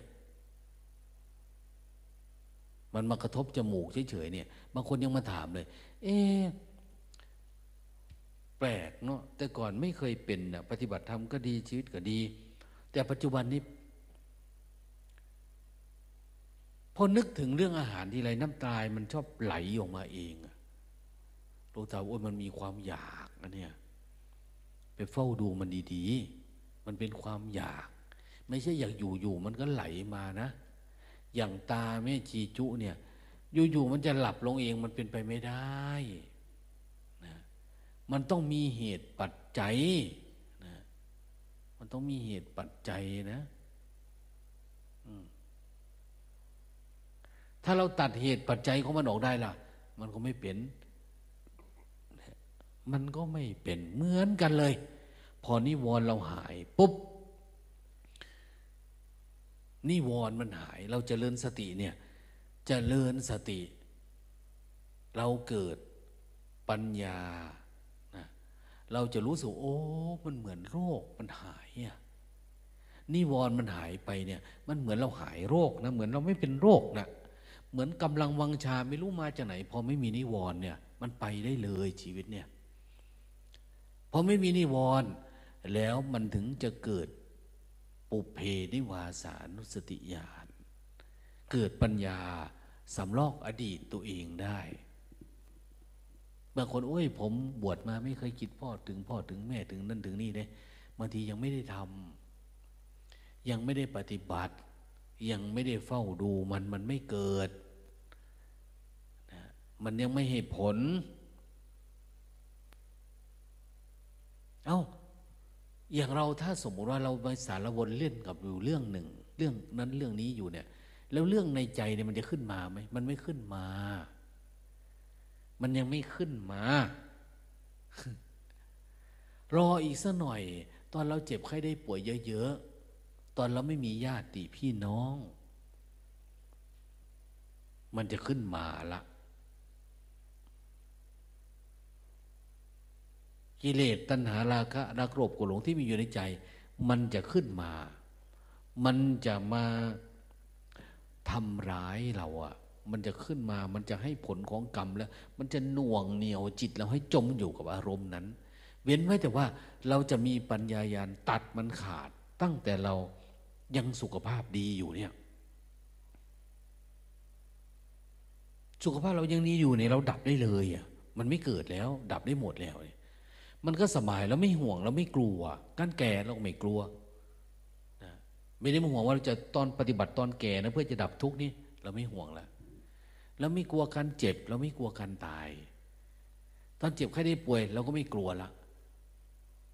มันมากระทบจมูกเฉยๆเนี่ย บางคนยังมาถามเลย เอ๊ แปลกเนาะแต่ก่อนไม่เคยเป็นนะปฏิบัติธรรมก็ดีชีวิตก็ดี แต่ปัจจุบันนี้พอนึกถึงเรื่องอาหารที่ไรน้ำตายมันชอบไหลออกมาเองหลวงตาโอ้ยมันมีความอยากนะเนี่ยไปเฝ้าดูมันดีๆ มันเป็นความอยาก ไม่ใช่อยากอยู่ๆมันก็ไหลมานะ อย่างตาแม่ชีจุเนี่ย อยู่ๆมันจะหลับลงเองมันเป็นไปไม่ได้ มันต้องมีเหตุปัจจัยนะมันต้องมีเหตุปัจจัยนะถ้าเราตัดเหตุปัจจัยของมันออกได้ล่ะ มันก็ไม่เป็น มันก็ไม่เป็นเหมือนกันเลย พอนิวรณ์เราหายปุ๊บนิวรณ์มันหาย เราจเจริญสติเนี่ยจเจริญสติ เราเกิดปัญญา เราจะรู้สึกโอ้มันเหมือนโรคมันหายอะนิวรณ์มันหายไปเนี่ย มันเหมือนเราหายโรคนะเหมือนเราไม่เป็นโรคนะเหมือนกำลังวังชาไม่รู้มาจากไหน พอไม่มีนิวรณ์เนี่ย มันไปได้เลยชีวิตเนี่ยพอไม่มีนิวรณ์แล้วมันถึงจะเกิดปุเพนิวาสานุสติญาณเกิดปัญญาสำลอกอดีตตัวเองได้ บางคนโอ้ย ผมบวชมาไม่เคยคิดพ่อถึงพ่อถึงแม่ถึงนั่นถึงนี่เลยบางทียังไม่ได้ทำยังไม่ได้ปฏิบัติ ยังไม่ได้เฝ้าดูมันมันไม่เกิดนะมันยังไม่ให้ผล เอา้าอย่างเราถ้าสมมติว่าเราไปสารวนเล่นกับอยู่เรื่องหนึ่ง เรื่องนั้นเรื่องนี้อยู่เนี่ย แล้วเรื่องในใจเนี่ยมันจะขึ้นมาไหมมันไม่ขึ้นมา มันยังไม่ขึ้นมา รออีกสักหน่อย ตอนเราเจ็บไข้ได้ป่วยเยอะๆ ตอนเราไม่มีญาติพี่น้อง มันจะขึ้นมาละกิเลสตัณหาราคะรักโลภโกรธหลงที่มีอยู่ในใจ มันจะขึ้นมา มันจะมาทำร้ายเราอะ มันจะขึ้นมา มันจะให้ผลของกรรมแล้ว มันจะหน่วงเหนียวจิตเราให้จมอยู่กับอารมณ์นั้น เว้นไว้แต่ว่าเราจะมีปัญญายาณตัดมันขาด ตั้งแต่เรายังสุขภาพดีอยู่เนี่ย สุขภาพเรายังดีอยู่เนี่ยเราดับได้เลยอะ มันไม่เกิดแล้ว ดับได้หมดแล้วเนี่ยมันก็สบายแล้วไม่ห่วงแล้วไม่กลัวการแก่เราไม่กลัวนะไม่ได้มาห่วงว่าเราจะตอนปฏิบัติตอนแก่นะเพื่อจะดับทุกข์นี่เราไม่ห่วงแล้ว แล้วไม่กลัวการเจ็บ เราไม่กลัวการตาย ตอนเจ็บแค่ได้ป่วย เราก็ไม่กลัวละ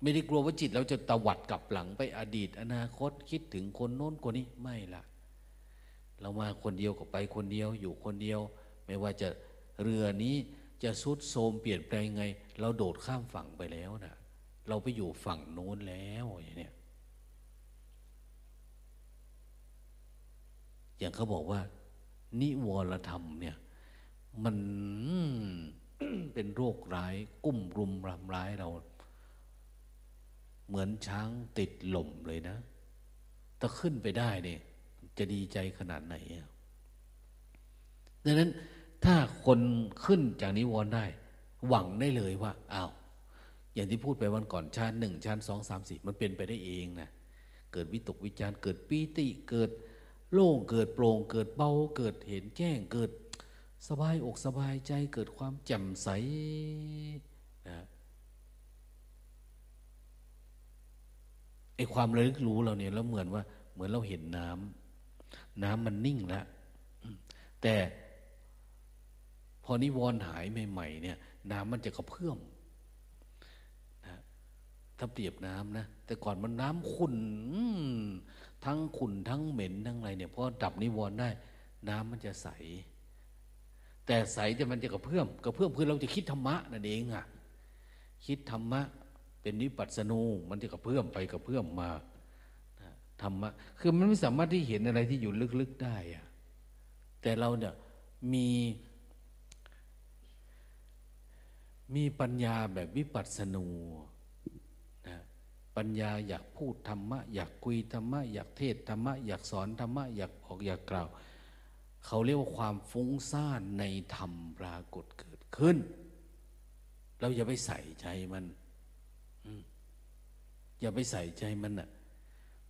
ไม่ได้กลัวว่าจิต เราจะตวัดกลับหลังไปอดีต อนาคตคิดถึงคนโน้นคนนี้ไม่ละเรามาคนเดียวก็ไปคนเดียวอยู่คนเดียว ไม่ว่าจะเรือนี้จะสุดโทมเปลี่ยนแปลงไง เราโดดข้ามฝั่งไปแล้วนะเราไปอยู่ฝั่งโน้นแล้วอย่างนี้อย่างเขาบอกว่า นิวรธรรมเนี่ย มันเป็นโรคร้ายกุ้มรุมรำร้ายเรา เหมือนช้างติดหล่มเลยนะ ถ้าขึ้นไปได้เนี่ยจะดีใจขนาดไหนดังนั้นถ้าคนขึ้นจากนิวรณ์ได้ หวังได้เลยว่าอ้าวอย่างที่พูดไปวันก่อนชั้นหนึ่งชั้นสองสามสี่มันเป็นไปได้เองนะเกิดวิตกวิจารเกิดปีติเกิด โล่งเกิดโปร่งเกิดเบาเกิดเห็นแจ้งเกิดสบายอกสบายใจเกิดความแจ่มใสนะไอความระลึกรู้เราเนี่ยแล้วเหมือนว่า เหมือนเราเห็นน้ำน้ำมันนิ่งแล้วแต่พอนิวรณ์หายใหม่ๆเนี่ย น้ำมันจะกระเพื่อมนะถ้าเปรียบน้ำนะแต่ก่อนมันน้ำขุ่น ทั้งขุ่นทั้งเหม็นทั้งอะไรเนี่ยพอดับนิวรณ์ได้ น้ำมันจะใส แต่ใสแต่มันจะกระเพื่อมกระเพื่อมคือเราจะคิดธรรมะนั่นเองอะคิดธรรมะเป็นนิปัสสนูมันจะกระเพื่อมไปกระเพื่อมมาธรรมะคือมันไม่สามารถที่เห็นอะไรที่อยู่ลึกๆได้อะแต่เราเนี่ยมีมีปัญญาแบบวิปัสสนู ปัญญาอยากพูดธรรมะ อยากคุยธรรมะ อยากเทศธรรมะ อยากสอนธรรมะ อยากออกอยากกล่าว เขาเรียกว่าความฟุ้งซ่านในธรรมปรากฏเกิดขึ้น เราอย่าไปใส่ใจมันอย่าไปใส่ใจมันน่ะ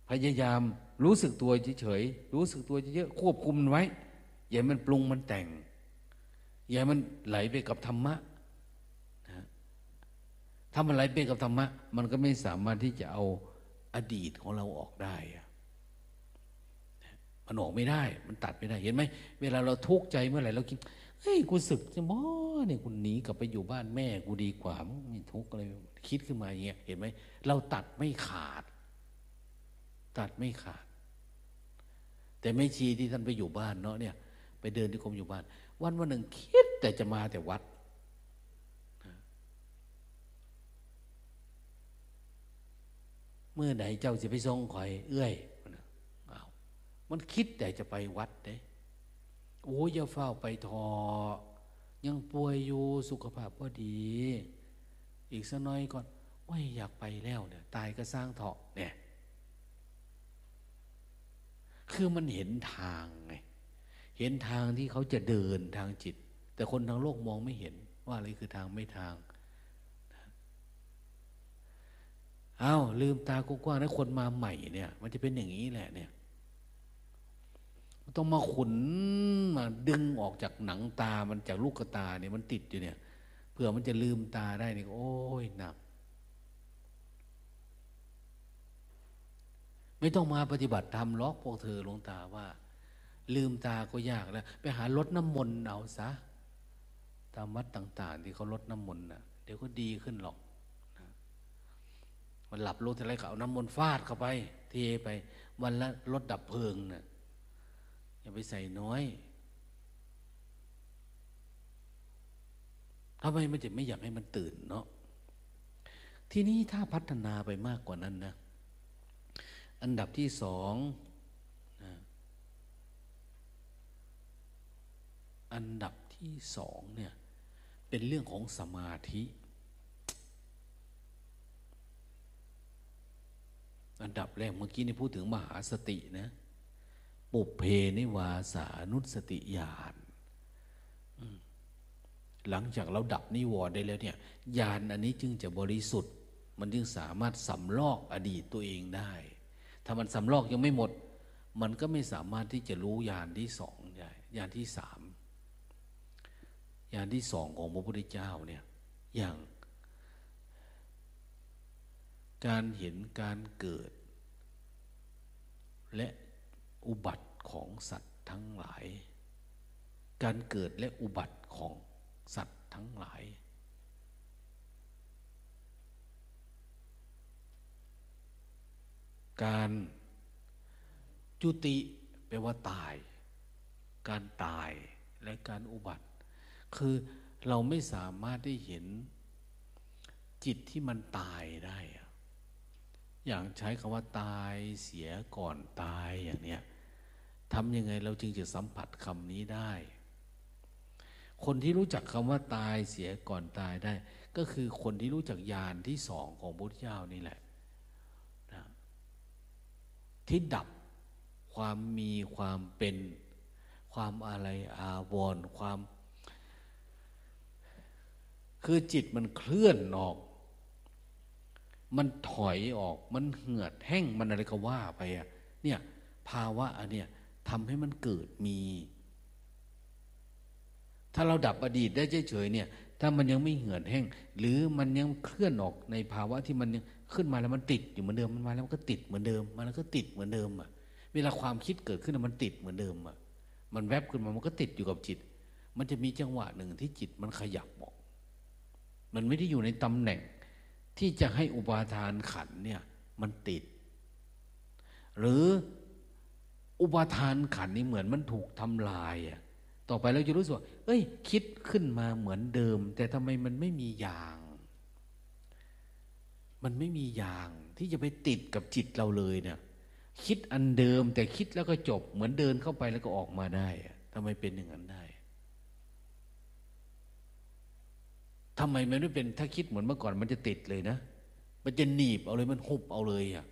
พยายามรู้สึกตัวเฉยๆรู้สึกตัวเยอะๆควบคุมไว้ อย่ามันปรุงมันแต่ง อย่ามันไหลไปกับธรรมะ ถ้ามันไหลไปกับธรรมะ มันก็ไม่สามารถที่จะเอาอดีตของเราออกได้มันออกไม่ได้ มันตัดไม่ได้ เห็นไหม เวลาเราทุกข์ใจเมื่อไหร่เราคิด เฮ้ย กูสึกจะมอเนี่ยกูหนีกลับไปอยู่บ้านแม่ กูดีกว่าไม่ทุกข์อะไร คิดขึ้นมาอย่างเงี้ย เห็นไหม เราตัดไม่ขาด ตัดไม่ขาด แต่ไม่ชีที่ท่านไปอยู่บ้านเนาะเนี่ย ไปเดินที่กรมอยู่บ้าน วันวันหนึ่งคิดแต่จะมาแต่วัด มื่อไหนเจ้าจะไปทรงคอยเอื้อยเอามันคิดแต่จะไปวัดเด้โอ้ยอย่าเฝ้าไปทอ ยังป่วยอยู่สุขภาพก็ดี อีกสักน้อยก่อนว่าอยากไปแล้วเนี่ย ตายก็สร้างเถาะเนี่ยคือมันเห็นทางไงเห็นทางที่เขาจะเดินทางจิต แต่คนทางโลกมองไม่เห็นว่าอะไรคือทางไม่ทาง อา้าวลืมตากว้างๆนะคนมาใหม่เนี่ย มันจะเป็นอย่างนี้แหละ เนี่ยต้องมาขุนมาดึงออกจากหนังตามันจากลูกตาเนี่ยมันติดอยู่เนี่ยเผื่อมันจะลืมตาได้เนี่ยโอ้ยหนัก ไม่ต้องมาปฏิบัติธรรมล็อกพวกเธอลงตาว่า ลืมตาก็ยากแล้ว ไปหาลดน้ำมนต์เอาซะตามวัดต่าง ๆ ที่เขาลดน้ำมนต์นะเดี๋ยวก็ดีขึ้นหรอก มันหลับลงทีไรก็เอาน้ำมนต์ฟาดเข้าไป เทไป วันละรถดับเพลิงเนะ่ยอย่าไปใส่น้อยทำไมมันจะไม่อยากให้มันตื่นเนาะทีนี้ถ้าพัฒนาไปมากกว่านั้นนะอันดับที่สองนะอันดับที่สองเนี่ยเป็นเรื่องของสมาธิ อันดับแรกเมื่อกี้นี่พูดถึงมหาสตินะปุเพนิวาสานุสติญาณหลังจากเราดับนิวรณ์ได้แล้วเนี่ยญาณอันนี้จึงจะบริสุทธิ์ มันจึงสามารถสำลอกอดีตตัวเองได้ ถ้ามันสำลอกยังไม่หมด มันก็ไม่สามารถที่จะรู้ญาณที่สองได้ญาณที่สามญาณที่สองของพระพุทธเจ้าเนี่ยอย่าง การเห็นการเกิด และอุบัติของสัตว์ทั้งหลาย การเกิดและอุบัติของสัตว์ทั้งหลาย การจุติแปลว่าตาย การตายและการอุบัติ คือเราไม่สามารถได้เห็นจิตที่มันตายได้ อย่างใช้คำว่าตายเสียก่อนตายอย่างเนี้ยทำยังไงเราจึงจะสัมผัสคำนี้ได้ คนที่รู้จักคำว่าตายเสียก่อนตายได้ ก็คือคนที่รู้จักญาณที่สองของพุทธเจ้านี่แหละนะที่ดับความมีความเป็นความอะไรอาวรความ คือจิตมันเคลื่อนออก มันถอยออกมันเหือดแห้งมันอะไรก็ว่าไปอะเนี่ยภาวะอันเนี้ยทำให้มันเกิดมี ถ้าเราดับอดีตได้เฉยๆเนี่ย ถ้ามันยังไม่เหือดแห้ง หรือมันยังเคลื่อนออกในภาวะที่มันยังขึ้นมาแล้วมันติดอยู่เหมือนเดิมมันมาแล้วมันก็ติดเหมือนเดิมมาแล้วก็ติดเหมือนเดิมอะ เวลาความคิดเกิดขึ้นมันติดเหมือนเดิมอะ มันแวบขึ้นมามันก็ติดอยู่กับจิต มันจะมีจังหวะหนึ่งที่จิตมันขยับออก มันไม่ได้อยู่ในตำแหน่ง ที่จะให้อุปาทานขันเนี่ยมันติด หรืออุปาทานขันนี่เหมือนมันถูกทำลายอะต่อไปเราจะรู้สึกว่าเอ้ย คิดขึ้นมาเหมือนเดิม แต่ทำไมมันไม่มีอย่าง มันไม่มีอย่างที่จะไปติดกับจิตเราเลยเนี่ยคิดอันเดิมแต่คิดแล้วก็จบเหมือนเดินเข้าไปแล้วก็ออกมาได้ทำไมเป็นอย่างนั้นได้ ทำไมมันไม่เป็นถ้าคิดเหมือนเมื่อก่อน มันจะติดเลยนะ มันจะหนีบเอาเลยมันหุบเอาเลยอะ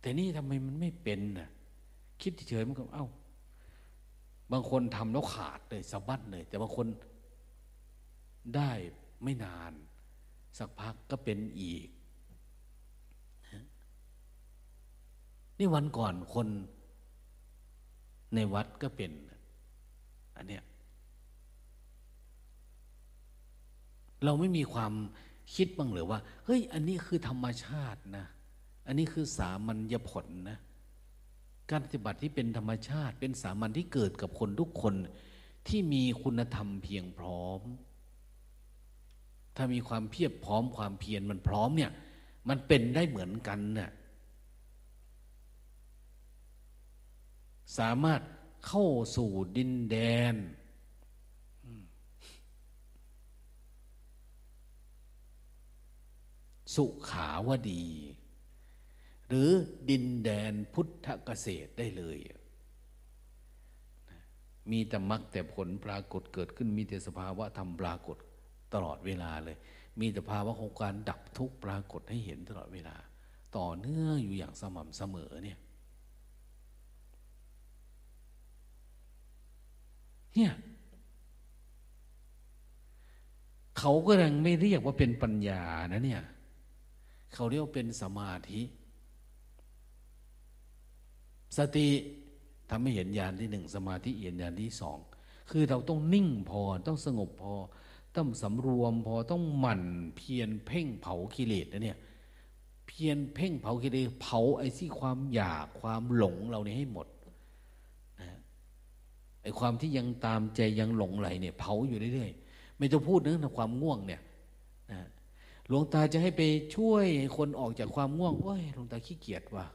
แต่นี่ทำไมมันไม่เป็นน่ะ คิดเฉยมันก็เอ้า บางคนทำแล้วขาดเลยสะบัดเลย แต่บางคนได้ไม่นาน สักพักก็เป็นอีก นี่วันก่อนคนในวัดก็เป็น อันเนี้ย เราไม่มีความคิดบ้างหรือว่า เฮ้ย อันนี้คือธรรมชาตินะ อันนี้คือสามัญญผลนะ การปฏิบัติที่เป็นธรรมชาติ เป็นสามัญที่เกิดกับคนทุกคนที่มีคุณธรรมเพียงพร้อม ถ้ามีความเพียบพร้อมความเพียรมันพร้อมเนี่ย มันเป็นได้เหมือนกันน่ะสามารถเข้าสู่ดินแดน สุขาวดี หรือดินแดนพุทธเกษตรได้เลย มีแต่มรรคแต่ผลปรากฏเกิดขึ้น มีแต่สภาวะธรรมปรากฏตลอดเวลาเลย มีแต่ภาวะของการดับทุกข์ปรากฏให้เห็นตลอดเวลา ต่อเนื่องอยู่อย่างสม่ำเสมอเนี่ยเนี่ยเขาก็ยังไม่เรียกว่าเป็นปัญญานะเนี่ย เขาเรียกเป็นสมาธิ สติทำให้เห็นญาณที่หนึ่งสมาธิเห็นญาณที่สองคือเราต้องนิ่งพอต้องสงบพอ ต้องสำรวมพอต้องหมั่นเพียรเพ่งเผากิเลสนะเนี่ยเพียรเพ่งเผากิเลสเผาไอ้ที่ความอยากความหลงเราเนี่ยให้หมดนะไอ้ความที่ยังตามใจยังหลงไหลเนี่ยเผาอยู่เรื่อยๆไม่ต้องพูดเรื่องความง่วงเนี่ย ลวงตาจะให้ไปช่วยคนออกจากความง่วงโอ้ยหลวงตาขี้เกียจว่ะ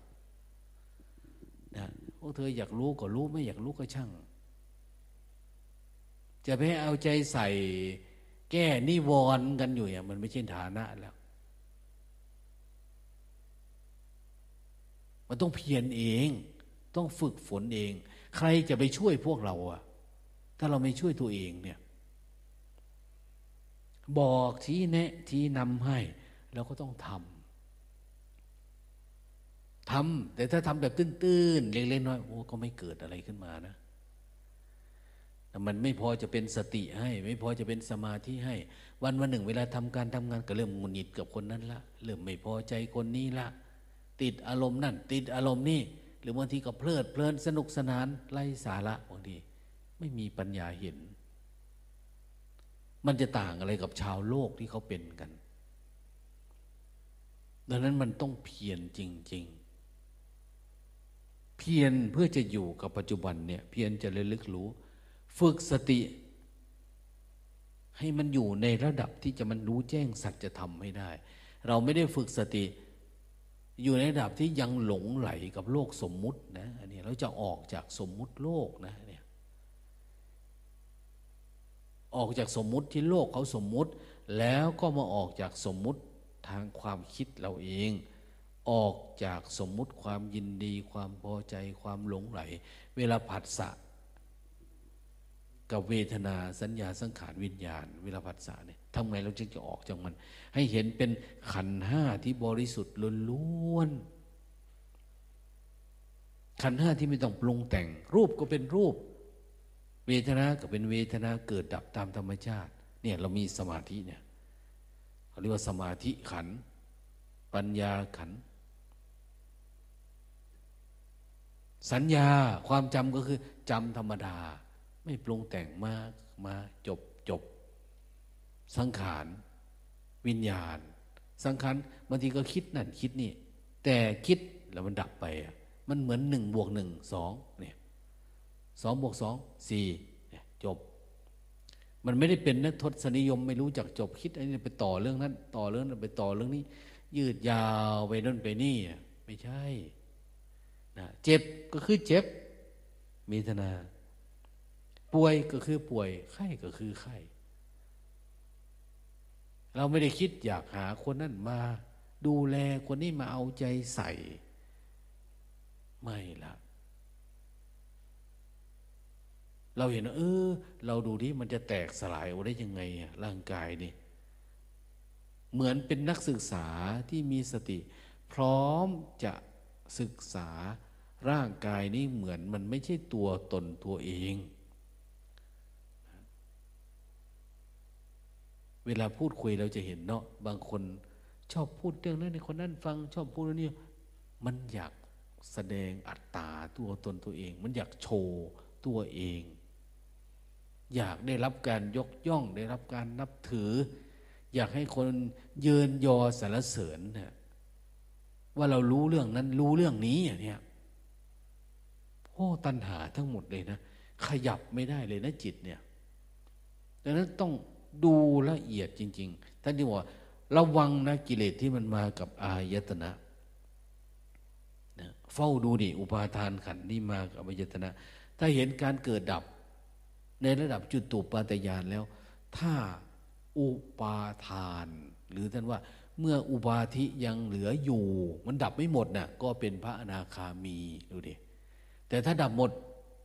นะพวกเธออยากรู้ก็รู้ไม่อยากรู้ก็ช่าง จะไปเอาใจใส่แก้นิวรณ์กันอยู่อย่างมันไม่ใช่ฐานะแล้ว มันต้องเพียรเอง ต้องฝึกฝนเอง ใครจะไปช่วยพวกเราอะถ้าเราไม่ช่วยตัวเองเนี่ย บอกชี้แนะชี้นำให้เราก็ต้องทำทำแต่ถ้าทำแบบตื้นๆเล็กๆน้อยโอ้ก็ไม่เกิดอะไรขึ้นมานะแต่มันไม่พอจะเป็นสติให้ ไม่พอจะเป็นสมาธิให้ วันวันหนึ่ง เวลาทำการทำงานก็เริ่มงุนหงิดกับคนนั้นละเริ่มไม่พอใจคนนี้ละติดอารมณ์นั่น ติดอารมณ์นี่หรือบางทีก็เพลิดเพลินสนุกสนานไร้สาระบางทีไม่มีปัญญาเห็น มันจะต่างอะไรกับชาวโลกที่เขาเป็นกัน ดังนั้นมันต้องเพียรจริง ๆ เพียรเพื่อจะอยู่กับปัจจุบันเนี่ย เพียรจะระลึกรู้ ฝึกสติ ให้มันอยู่ในระดับที่จะมันรู้แจ้งสัจธรรมไม่ได้ เราไม่ได้ฝึกสติ อยู่ในระดับที่ยังหลงไหลกับโลกสมมุตินะ อันนี้เราจะออกจากสมมุติโลกนะเนี่ย ออกจากสมมุติที่โลกเขาสมมุติ แล้วก็มาออกจากสมมุติทางความคิดเราเอง ออกจากสมมุติความยินดี ความพอใจความหลงไหล เวลาผัสสะกับเวทนาสัญญาสังขารวิญญาณ เวลาผัสสะเนี่ยทำไงเราจึงจะออกจากมัน ให้เห็นเป็นขันห้าที่บริสุทธิ์ล้วนขันห้าที่ไม่ต้องปรุงแต่ง รูปก็เป็นรูป เวทนาก็เป็นเวทนาเกิดดับตามธรรมชาติ เนี่ยเรามีสมาธิเนี่ยเขาเรียกว่าสมาธิขัน ปัญญาขัน สัญญาความจำก็คือจำธรรมดา ไม่ปรุงแต่งมากมาจบจบ สังขาร วิญญาณ สังขารบางทีก็คิดนั่นคิดนี่ แต่คิดแล้วมันดับไปอะมันเหมือนหนึ่งบวกหนึ่งสองเนี่ย สองบวกสองสี่จบ มันไม่ได้เป็นนักทศนิยม ไม่รู้จักจบคิดอันนี้ไปต่อเรื่องนั้น ต่อเรื่องนั้นไปต่อเรื่องนี้ ยืดยาวไปนั่นไปนี่ไม่ใช่นะเจ็บก็คือเจ็บมีธนา ป่วยก็คือป่วยไข้ก็คือไข้เราไม่ได้คิดอยากหาคนนั้นมา ดูแลคนนี้มาเอาใจใส่ ไม่ละ เราเห็นเออ เราดูที่มันจะแตกสลายออกได้ยังไงร่างกายนี่ เหมือนเป็นนักศึกษาที่มีสติ พร้อมจะศึกษาร่างกายนี้เหมือนมันไม่ใช่ตัวตนตัวเอง เวลาพูดคุยเราจะเห็นเนาะบางคนชอบพูดเรื่องนั้นในคนนั้นฟัง ชอบพูดเรื่องนี้มันอยากแสดงอัตตาตัวตนตัวเอง มันอยากโชว์ตัวเอง อยากได้รับการยกย่อง ได้รับการนับถือ อยากให้คนเยินยอสรรเสริญนะว่าเรารู้เรื่องนั้นรู้เรื่องนี้อย่างนี้โอ้ตัณหาทั้งหมดเลยนะขยับไม่ได้เลยนะจิตเนี่ยดังนั้นต้องดูละเอียดจริง ๆ ท่านที่ว่าระวังนะกิเลสที่มันมากับอายตนะนะเฝ้าดูดิอุปาทานขันนี่มากับอายตนะ ถ้าเห็นการเกิดดับ ในระดับจุดตุปาตยานแล้ว ถ้าอุปาทาน หรือท่านว่าเมื่ออุปาทิยังเหลืออยู่ มันดับไม่หมดนะ่ะก็เป็นพระอนาคามีดูดิแต่ถ้าดับหมด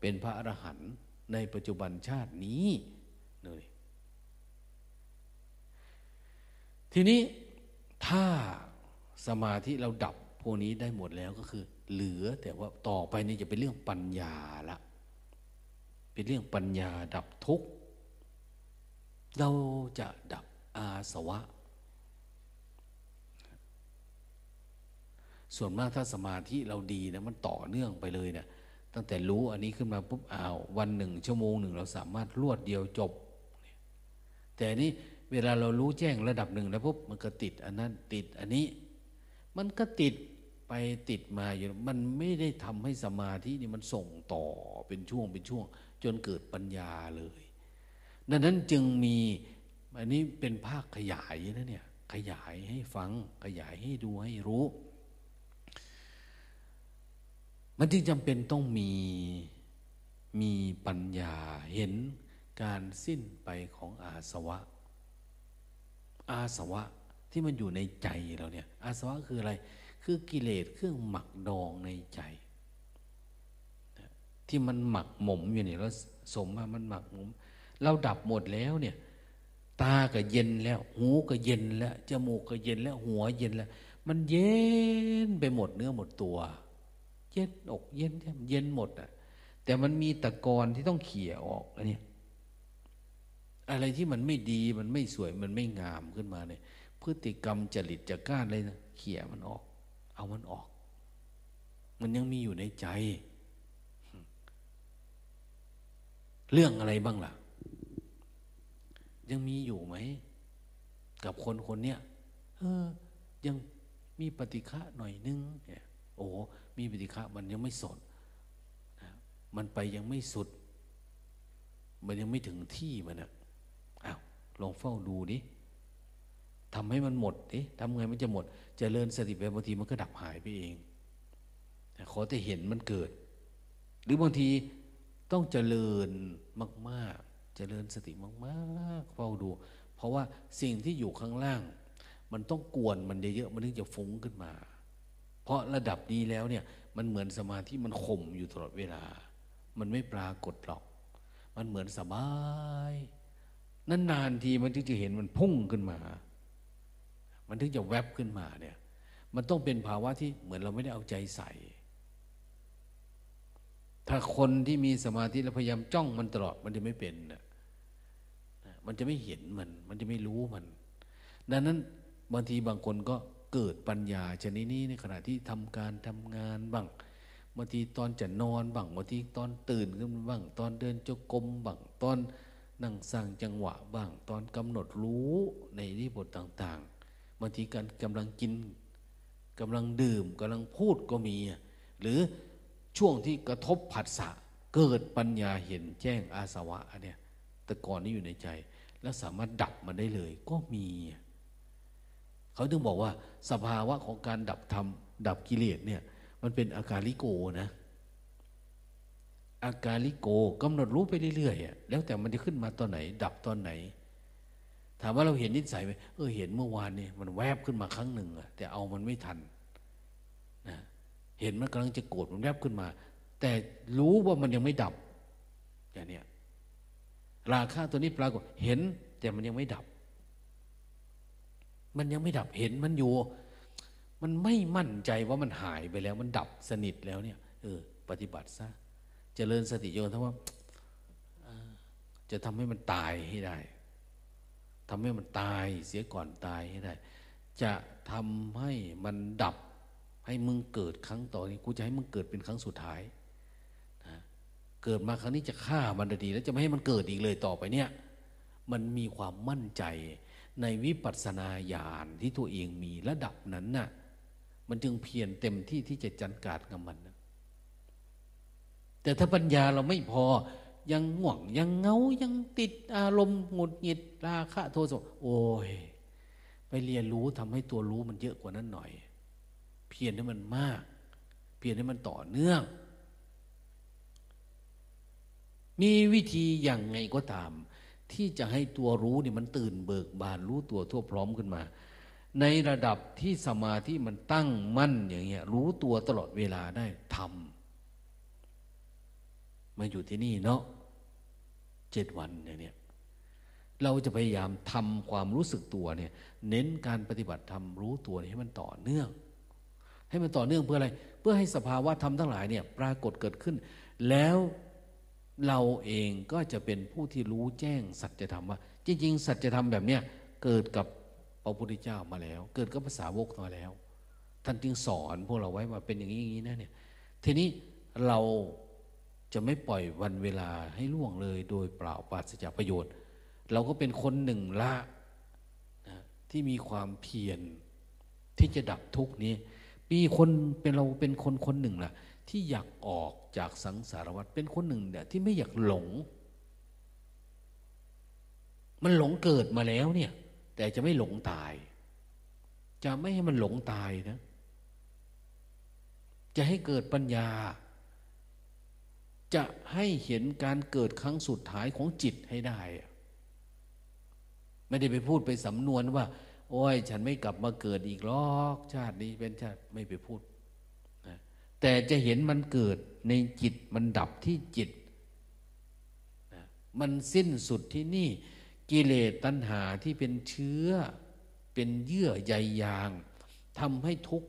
เป็นพระอรหันต์ในปัจจุบันชาตินี้เลยทีนี้ถ้าสมาธิเราดับพวกนี้ได้หมดแล้วก็คือ เหลือแต่ว่าต่อไปนี่จะเป็นเรื่องปัญญาละ เป็นเรื่องปัญญาดับทุกข์ เราจะดับอาสวะ ส่วนมากถ้าสมาธิเราดีนะมันต่อเนื่องไปเลยเนะี่ยตั้งแต่รู้อันนี้ขึ้นมาปุ๊บอ้าววันหนึ่งชั่วโมงหนึ่งเราสามารถรวดเดียวจบ แต่นี้เวลาเรารู้แจ้งระดับหนึ่งแล้วปุ๊บมันก็ติดอันนั้นติดอันนี้ มันก็ติดไปติดมาอยู่ มันไม่ได้ทำให้สมาธินี่มันส่งต่อเป็นช่วงเป็นช่วง จนเกิดปัญญาเลย ดังนั้นจึงมีอันนี้เป็นภาคขยายนะเนี่ยขยายให้ฟังขยายให้ดูให้รู้ มันจึงจำเป็นต้องมีมีปัญญาเห็นการสิ้นไปของอาสวะ อาสวะที่มันอยู่ในใจเราเนี่ย อาสวะคืออะไร คือกิเลสเครื่องหมักดองในใจ ที่มันหมักหมมอยู่เนี่ยแล้วสมมามันหมักหมม เราดับหมดแล้วเนี่ย ตาก็เย็นแล้ว หูก็เย็นแล้วจมูกก็เย็นแล้ว หัวเย็นแล้ว มันเย็นไปหมดเนื้อหมดตัว เย็นอกเย็นเย็นหมดอะ แต่มันมีตะกอนที่ต้องเขี่ยออกอันนี้อะไรที่มันไม่ดีมันไม่สวยมันไม่งามขึ้นมาเนี่ย พฤติกรรมจริตจักร้านเลยนะเขี่ยมันออก เอามันออก มันยังมีอยู่ในใจ เรื่องอะไรบ้างล่ะ ยังมีอยู่ไหม กับคนคนเนี้ยเออ ยังมีปฏิฆะหน่อยนึงเนี่ยโอ้มีปฏิฆะมันยังไม่สดมันไปยังไม่สุด มันยังไม่ถึงที่มันอะอ้าวลองเฝ้าดูดิทำให้มันหมดดิทำไงมันจะหมดจเจริญสติไปบางทีมันก็ดับหายไปเองขอแต่เห็นมันเกิด หรือบางที ต้องเจริญมากๆ เจริญสติมากๆเฝ้าดู เพราะว่าสิ่งที่อยู่ข้างล่าง มันต้องกวนมันเยอะๆมันถึงจะฟุ้งขึ้นมา เพราะระดับนี้แล้วเนี่ยมันเหมือนสมาธิมันข่มอยู่ตลอดเวลา มันไม่ปรากฏหรอก มันเหมือนสบายนานๆทีมันถึงจะเห็นมันพุ่งขึ้นมา มันถึงจะแวบขึ้นมาเนี่ย มันต้องเป็นภาวะที่เหมือนเราไม่ได้เอาใจใส่ ถ้าคนที่มีสมาธิแล้วพยายามจ้องมันตลอดมันจะไม่เป็นนะมันจะไม่เห็นมัน มันจะไม่รู้มัน ดังนั้นบางทีบางคนก็เกิดปัญญาชนิดนี้ในขณะที่ทำการทำงานบ้างบางทีตอนจะนอนบ้างบางทีตอนตื่นขึ้นบ้าง ตอนเดินจงกรมบ้างตอนนั่งสร้างจังหวะบ้าง ตอนกำหนดรู้ในที่บทต่างๆบางทีการกำลังกินกำลังดื่มกำลังพูดก็มี หรือ ช่วงที่กระทบผัสสะเกิดปัญญาเห็นแจ้งอาสวะเนี่ยแต่ก่อนนี้อยู่ในใจ แล้วสามารถดับมันได้เลย ก็มี เขาถึงบอกว่า สภาวะของการดับธรรมดับกิเลสเนี่ย มันเป็นอาการลิโกนะอาการลิโกกำหนดรู้ไปเรื่อยๆแล้วแต่มันจะขึ้นมาตอนไหน ดับตอนไหน ถามว่าเราเห็นนิสัยไหมเออเห็นเมื่อวานนี่มันแวบขึ้นมาครั้งหนึ่งอะแต่เอามันไม่ทัน เห็นมันกำลังจะโกรธมันแวบขึ้นมา แต่รู้ว่ามันยังไม่ดับอย่างนี้ราคาตัวนี้ปรากฏเห็น แต่มันยังไม่ดับ มันยังไม่ดับเห็นมันอยู่ มันไม่มั่นใจว่ามันหายไปแล้ว มันดับสนิทแล้วเนี่ยเออ ปฏิบัติซะจะเจริญสติโยนทั้งว่าจะทำให้มันตายให้ได้ทำให้มันตายเสียก่อนตายให้ได้ จะทำให้มันดับ ให้มึงเกิดครั้งต่อนี้กูจะให้มึงเกิดเป็นครั้งสุดท้ายนะเกิดมาครั้งนี้จะฆ่ามันดี แล้วจะไม่ให้มันเกิดอีกเลยต่อไปเนี่ย มันมีความมั่นใจในวิปัสสนาญาณที่ตัวเองมีระดับนั้นน่ะ มันจึงเพียรเต็มที่ที่จะจัดการกับมันนะแต่ถ้าปัญญาเราไม่พอยังห่วงยังเงายังติดอารมณ์หงุดหงิดราคะโทสะโอ้ย ไปเรียนรู้ทำให้ตัวรู้มันเยอะกว่านั้นหน่อย เพียรให้มันมาก เพียรให้มันต่อเนื่อง มีวิธีอย่างไงก็ตาม ที่จะให้ตัวรู้นี่มันตื่นเบิกบานรู้ตัวทั่วพร้อมขึ้นมา ในระดับที่สมาธิมันตั้งมั่นอย่างเงี้ยรู้ตัวตลอดเวลาได้ทำมาอยู่ที่นี่เนาะเจ็ดวันอย่างเนี่ยเราจะพยายามทำความรู้สึกตัวเนี่ย เน้นการปฏิบัติทำรู้ตัวให้มันต่อเนื่อง ให้มันต่อเนื่องเพื่ออะไร เพื่อให้สภาวะธรรมทั้งหลายเนี่ยปรากฏเกิดขึ้น แล้วเราเองก็จะเป็นผู้ที่รู้แจ้งสัจธรรมว่า จริง ๆ สัจธรรมแบบเนี้ยเกิดกับพระพุทธเจ้ามาแล้ว เกิดกับภาษาวกมาแล้ว ท่านจึงสอนพวกเราไว้ว่าเป็นอย่างนี้อย่างนี้นะเนี่ยทีนี้เราจะไม่ปล่อยวันเวลาให้ล่วงเลยโดยเปล่าปราศจากประโยชน์ เราก็เป็นคนหนึ่งละนะที่มีความเพียรที่จะดับทุกนี้ มีคนเป็นเราเป็นคนคนหนึ่งล่ะ ที่อยากออกจากสังสารวัฏเป็นคนหนึ่งเนี่ยที่ไม่อยากหลง มันหลงเกิดมาแล้วเนี่ย แต่จะไม่หลงตาย จะไม่ให้มันหลงตายนะ จะให้เกิดปัญญา จะให้เห็นการเกิดครั้งสุดท้ายของจิตให้ได้ ไม่ได้ไปพูดไปสำนวนว่า โอ้ย ฉันไม่กลับมาเกิดอีกหรอกชาตินี้เป็นชาติไม่ไปพูดนะแต่จะเห็นมันเกิดในจิตมันดับที่จิตนะมันสิ้นสุดที่นี่ กิเลสตัณหาที่เป็นเชื้อ เป็นเยื่อใยยางทำให้ทุกข์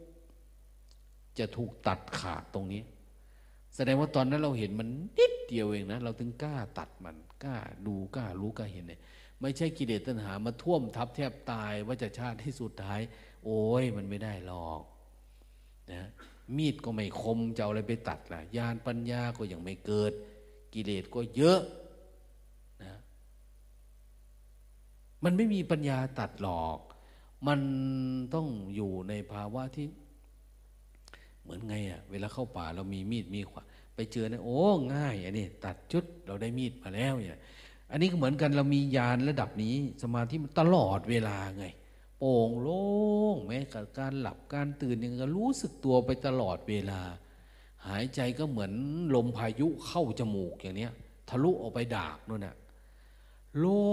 จะถูกตัดขาดตรงนี้ แสดงว่าตอนนั้นเราเห็นมันนิดเดียวเองนะ เราถึงกล้าตัดมันกล้าดูกล้ารู้กล้าเห็นเนี่ย ไม่ใช่กิเลสตัณหามาท่วมทับแทบตายว่าจะชาติที่สุดท้าย โอ้ยมันไม่ได้หรอกนะมีดก็ไม่คมจะเอาอะไรไปตัดล่ะญาณปัญญาก็ยังไม่เกิด กิเลสก็เยอะนะมันไม่มีปัญญาตัดหรอก มันต้องอยู่ในภาวะที่ เหมือนไงอะ่ะเวลาเข้าป่าเรามีมีดมีขวานไปเจอเนี่ยโอ้ ง่ายอันนี้ตัดชุดเราได้มีดมาแล้วเนี่ย อันนี้ก็เหมือนกันเรามียานระดับนี้ สมาธิมันตลอดเวลาไง โปร่งโล่งแม้กับการหลับการตื่นยังก็รู้สึกตัวไปตลอดเวลา หายใจก็เหมือนลมพายุเข้าจมูกอย่างเนี้ย ทะลุออกไปดากนู่นน่ะโล่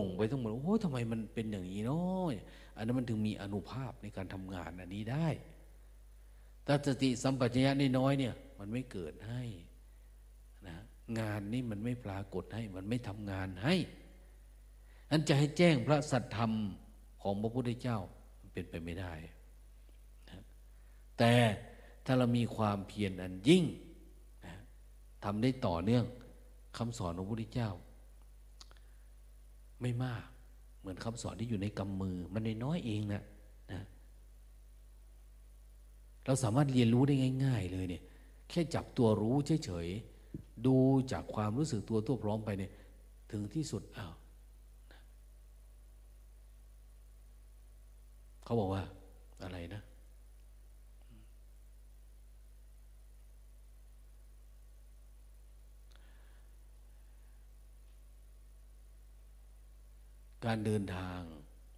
งไปทั้งหมดโอ้ยทำไมมันเป็นอย่างนี้เนาะอันนั้นมันถึงมีอนุภาพในการทำงานอันนี้ได้แต่สติสัมปชัญญะน้อยเนี่ย มันไม่เกิดให้ งานนี้มันไม่ปรากฏให้ มันไม่ทำงานให้อันจะให้แจ้งพระสัทธรรมของพระพุทธเจ้าเป็นไปไม่ได้นะแต่ถ้าเรามีความเพียรอันยิ่งนะทำได้ต่อเนื่องคำสอนของพระพุทธเจ้า ไม่มาก เหมือนคำสอนที่อยู่ในกำมือ มันน้อยเองนะนะเราสามารถเรียนรู้ได้ง่าย ๆ เลยเนี่ย แค่จับตัวรู้เฉยๆ ดูจากความรู้สึกตัวตัวพร้อมไปเนี่ยถึงที่สุดอ้าวเขาบอกว่าอะไรนะ การเดินทาง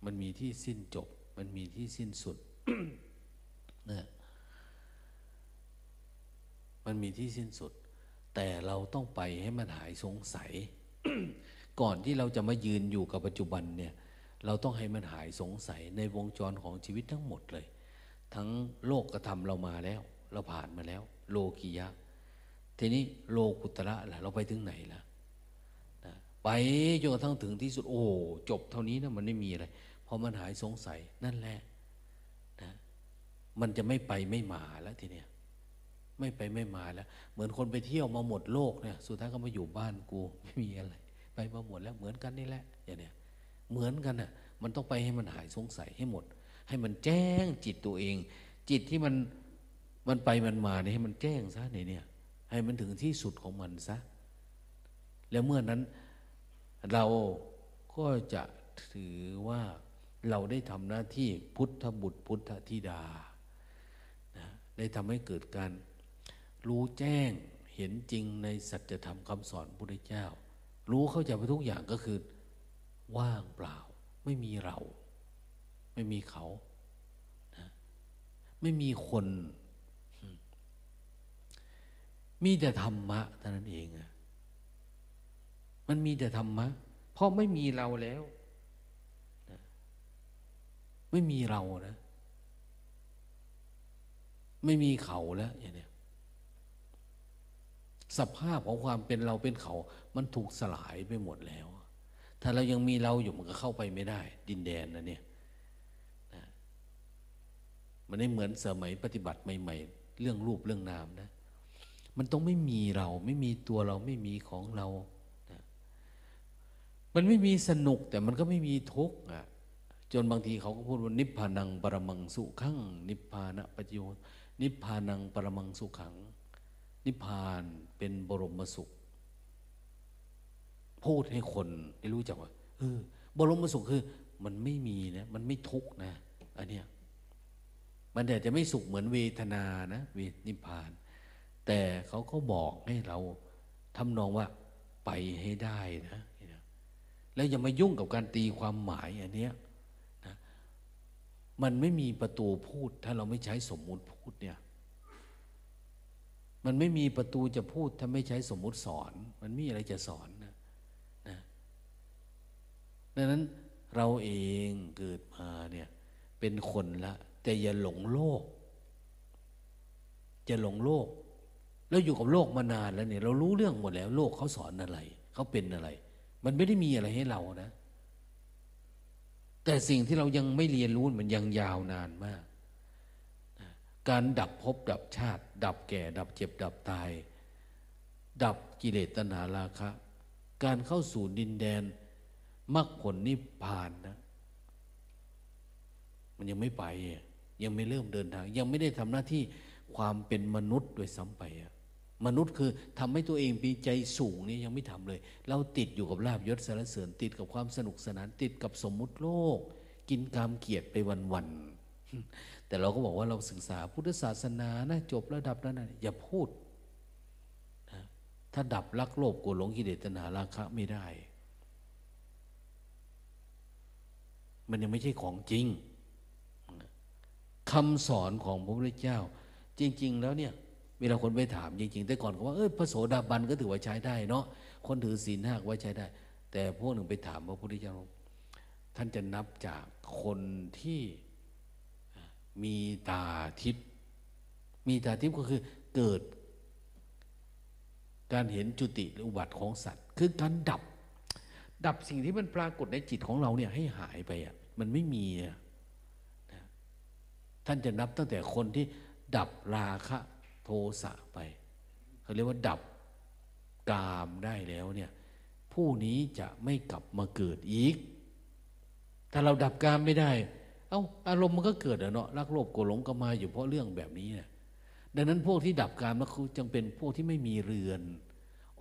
มันมีที่สิ้นจบ มันมีที่สิ้นสุดนะมันมีที่สิ้นสุด แต่เราต้องไปให้มันหายสงสัย ก่อนที่เราจะมายืนอยู่กับปัจจุบันเนี่ย เราต้องให้มันหายสงสัยในวงจรของชีวิตทั้งหมดเลย ทั้งโลกกระทำเรามาแล้ว เราผ่านมาแล้ว โลกียะ ทีนี้โลกุตระล่ะเราไปถึงไหนล่ะไปจนกระทั่งถึงที่สุดโอ้จบเท่านี้นะมันไม่มีอะไรพอมันหายสงสัยนั่นแหละนะมันจะไม่ไปไม่มาแล้วทีเนี้ย ไม่ไปไม่มาแล้ว เหมือนคนไปเที่ยวมาหมดโลกเนี่ย สุดท้ายก็มาอยู่บ้านกู ไม่มีอะไร ไปมาหมดแล้วเหมือนกันนี่แหละอย่างเนี้ยเหมือนกันน่ะ มันต้องไปให้มันหายสงสัยให้หมด ให้มันแจ้งจิตตัวเอง จิตที่มันมันไปมันมาเนี่ยให้มันแจ้งซะในเนี่ย ให้มันถึงที่สุดของมันซะแล้วเมื่อนั้นเราก็จะถือว่าเราได้ทำหน้าที่พุทธบุตรพุทธธิดานะได้ทำให้เกิดการ รู้แจ้งเห็นจริงในสัจธรรมคำสอนพระพุทธเจ้า รู้เข้าใจไปทุกอย่างก็คือ ว่างเปล่า ไม่มีเรา ไม่มีเขานะไม่มีคน มีแต่ธรรมะเท่านั้นเองอะมันมีแต่ธรรมะ เพราะไม่มีเราแล้วนะไม่มีเรานะ ไม่มีเขาแล้วอย่างนี้ สภาพของความเป็นเราเป็นเขา มันถูกสลายไปหมดแล้ว ถ้าเรายังมีเราอยู่มันก็เข้าไปไม่ได้ ดินแดนนะเนี่ยนะมันไม่เหมือนสมัยปฏิบัติใหม่ๆ เรื่องรูปเรื่องนามนะ มันต้องไม่มีเราไม่มีตัวเราไม่มีของเรานะมันไม่มีสนุกแต่มันก็ไม่มีทุกข์อะจนบางทีเขาก็พูดว่านิพพานังปรมังสุขัง นิพพานะปัจโยนิพพานังปรมังสุขัง นิพพานเป็นบรมสุข พูดให้คนได้รู้จักว่าเออบรมสุขคือ มันไม่มีนะมันไม่ทุกนะอันเนี้ยมันแต่จะไม่สุขเหมือนเวทนานะเวทนิพพาน แต่เขาก็บอกให้เราทำนองว่าไปให้ได้นะแล้วอย่ามายุ่งกับการตีความหมายอันเนี้ยนะมันไม่มีประตูพูด ถ้าเราไม่ใช้สมมุติพูดเนี่ย มันไม่มีประตูจะพูดถ้าไม่ใช้สมมุติสอน มันมีอะไรจะสอนนะนะดังนั้นเราเองเกิดมาเนี่ยเป็นคนละ แต่อย่าหลงโลกจะหลงโลก แล้วอยู่กับโลกมานานแล้วเนี่ย เรารู้เรื่องหมดแล้ว โลกเขาสอนอะไรเขาเป็นอะไร มันไม่ได้มีอะไรให้เรานะ แต่สิ่งที่เรายังไม่เรียนรู้มันยังยาวนานมาก การดับภพดับชาติ ดับแก่ ดับเจ็บ ดับตาย ดับกิเลสตัณหาราคะ การเข้าสู่ดินแดนมรรคผลนิพพานนะมันยังไม่ไป ยังไม่เริ่มเดินทาง ยังไม่ได้ทำหน้าที่ความเป็นมนุษย์โดยซ้ำไปอะมนุษย์คือทำให้ตัวเองมีใจสูงนี่ยังไม่ทำเลย เราติดอยู่กับลาบยศสารเสริญติดกับความสนุกสนานติดกับสมมุติโลก กินกามเกียรติไปวันๆ แต่เราก็บอกว่าเราศึกษาพุทธศาสนานะจบระดับนั้นนะอย่าพูดนะถ้าดับลักโลภโกรธหลงกิเลสตัณหาราคะไม่ได้ มันยังไม่ใช่ของจริงคำสอนของพระพุทธเจ้า จริง ๆ แล้วเนี่ยเวลาคนไปถามจริง ๆ แต่ก่อนเขาว่าเออพระโสดาบันก็ถือว่าใช้ได้เนาะคนถือศีลห้าก็ว่าใช้ได้ แต่พวกหนึ่งไปถามพระพุทธเจ้าท่านจะนับจากคนที่ มีตาทิพย์มีตาทิพย์ก็คือเกิด การเห็นจุติหรืออุบัติของสัตว์ คือการดับ ดับสิ่งที่มันปรากฏในจิตของเราเนี่ยให้หายไปอะมันไม่มีนะท่านจะนับตั้งแต่คนที่ดับราคะโทสะไปเขาเรียกว่าดับกามได้แล้วเนี่ยผู้นี้จะไม่กลับมาเกิดอีก ถ้าเราดับกามไม่ได้ เอา้าอารมณ์มันก็เกิดอเนาะรักโลภโกรธหลงก็มาอยู่เพราะเรื่องแบบนี้เนี่ยดังนั้นพวกที่ดับกามก็คือจึงเป็นพวกที่ไม่มีเรือน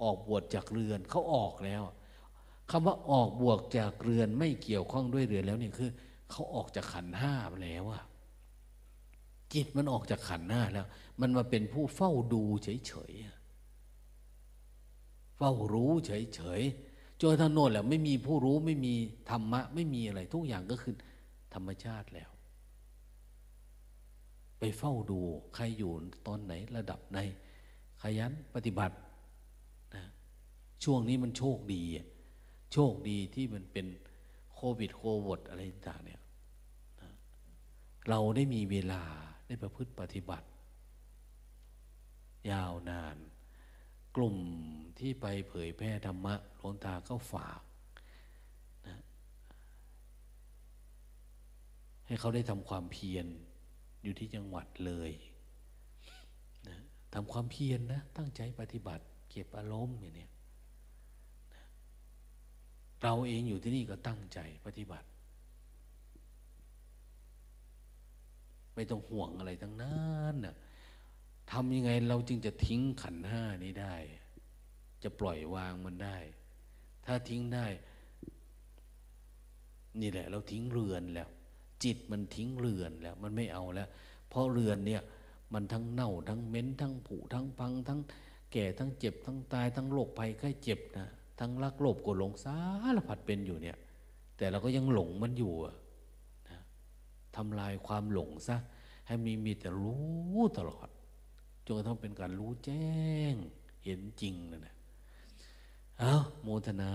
ออกบวชจากเรือนเขาออกแล้วคำว่าออกบวกจากเรือนไม่เกี่ยวข้องด้วยเรือนแล้วเนี่ยคือเขาออกจากขันห้าแล้วอะจิตมันออกจากขันห้าแล้ว มันมาเป็นผู้เฝ้าดูเฉยๆเฝ้ารู้เฉยๆจนทั้งโน่นแหละไม่มีผู้รู้ไม่มีธรรมะ ไม่มีอะไรทุกอย่างก็คือ ธรรมชาติแล้ว ไปเฝ้าดูใครอยู่ตอนไหนระดับไหนขยันปฏิบัตินะช่วงนี้มันโชคดี โชคดีที่มันเป็นโควิดโควดอะไรต่างเนี่ยนะเราได้มีเวลาได้ประพฤติปฏิบัติ ยาวนาน กลุ่มที่ไปเผยแพร่ธรรมะหลวงตาก็ฝากนะ ให้เขาได้ทำความเพียรอยู่ที่จังหวัดเลยนะทำความเพียรนนะตั้งใจปฏิบัติ เก็บอารมณ์อย่างนี้เราเองอยู่ที่นี่ก็ตั้งใจปฏิบัติ ไม่ต้องห่วงอะไรทั้งนั้นนะทำยังไงเราจึงจะทิ้งขันห้านี้ได้ จะปล่อยวางมันได้ ถ้าทิ้งได้ นี่แหละ เราทิ้งเรือนแล้ว จิตมันทิ้งเรือนแล้วมันไม่เอาแล้ว เพราะเรือนเนี่ยมันทั้งเน่าทั้งเหม็นทั้งผุทั้งพัง ทั้งแก่ทั้งเจ็บทั้งตายทั้งโรคภัยไข้เจ็บนะทั้งรักโลภโกรธหลงสารพัดเป็นอยู่เนี่ย แต่เราก็ยังหลงมันอยู่นะทำลายความหลงซะให้มีมีแต่รู้ตลอดจนกระทั่งเป็นการรู้แจ้ง เห็นจริงนั่นะเอาโมทนา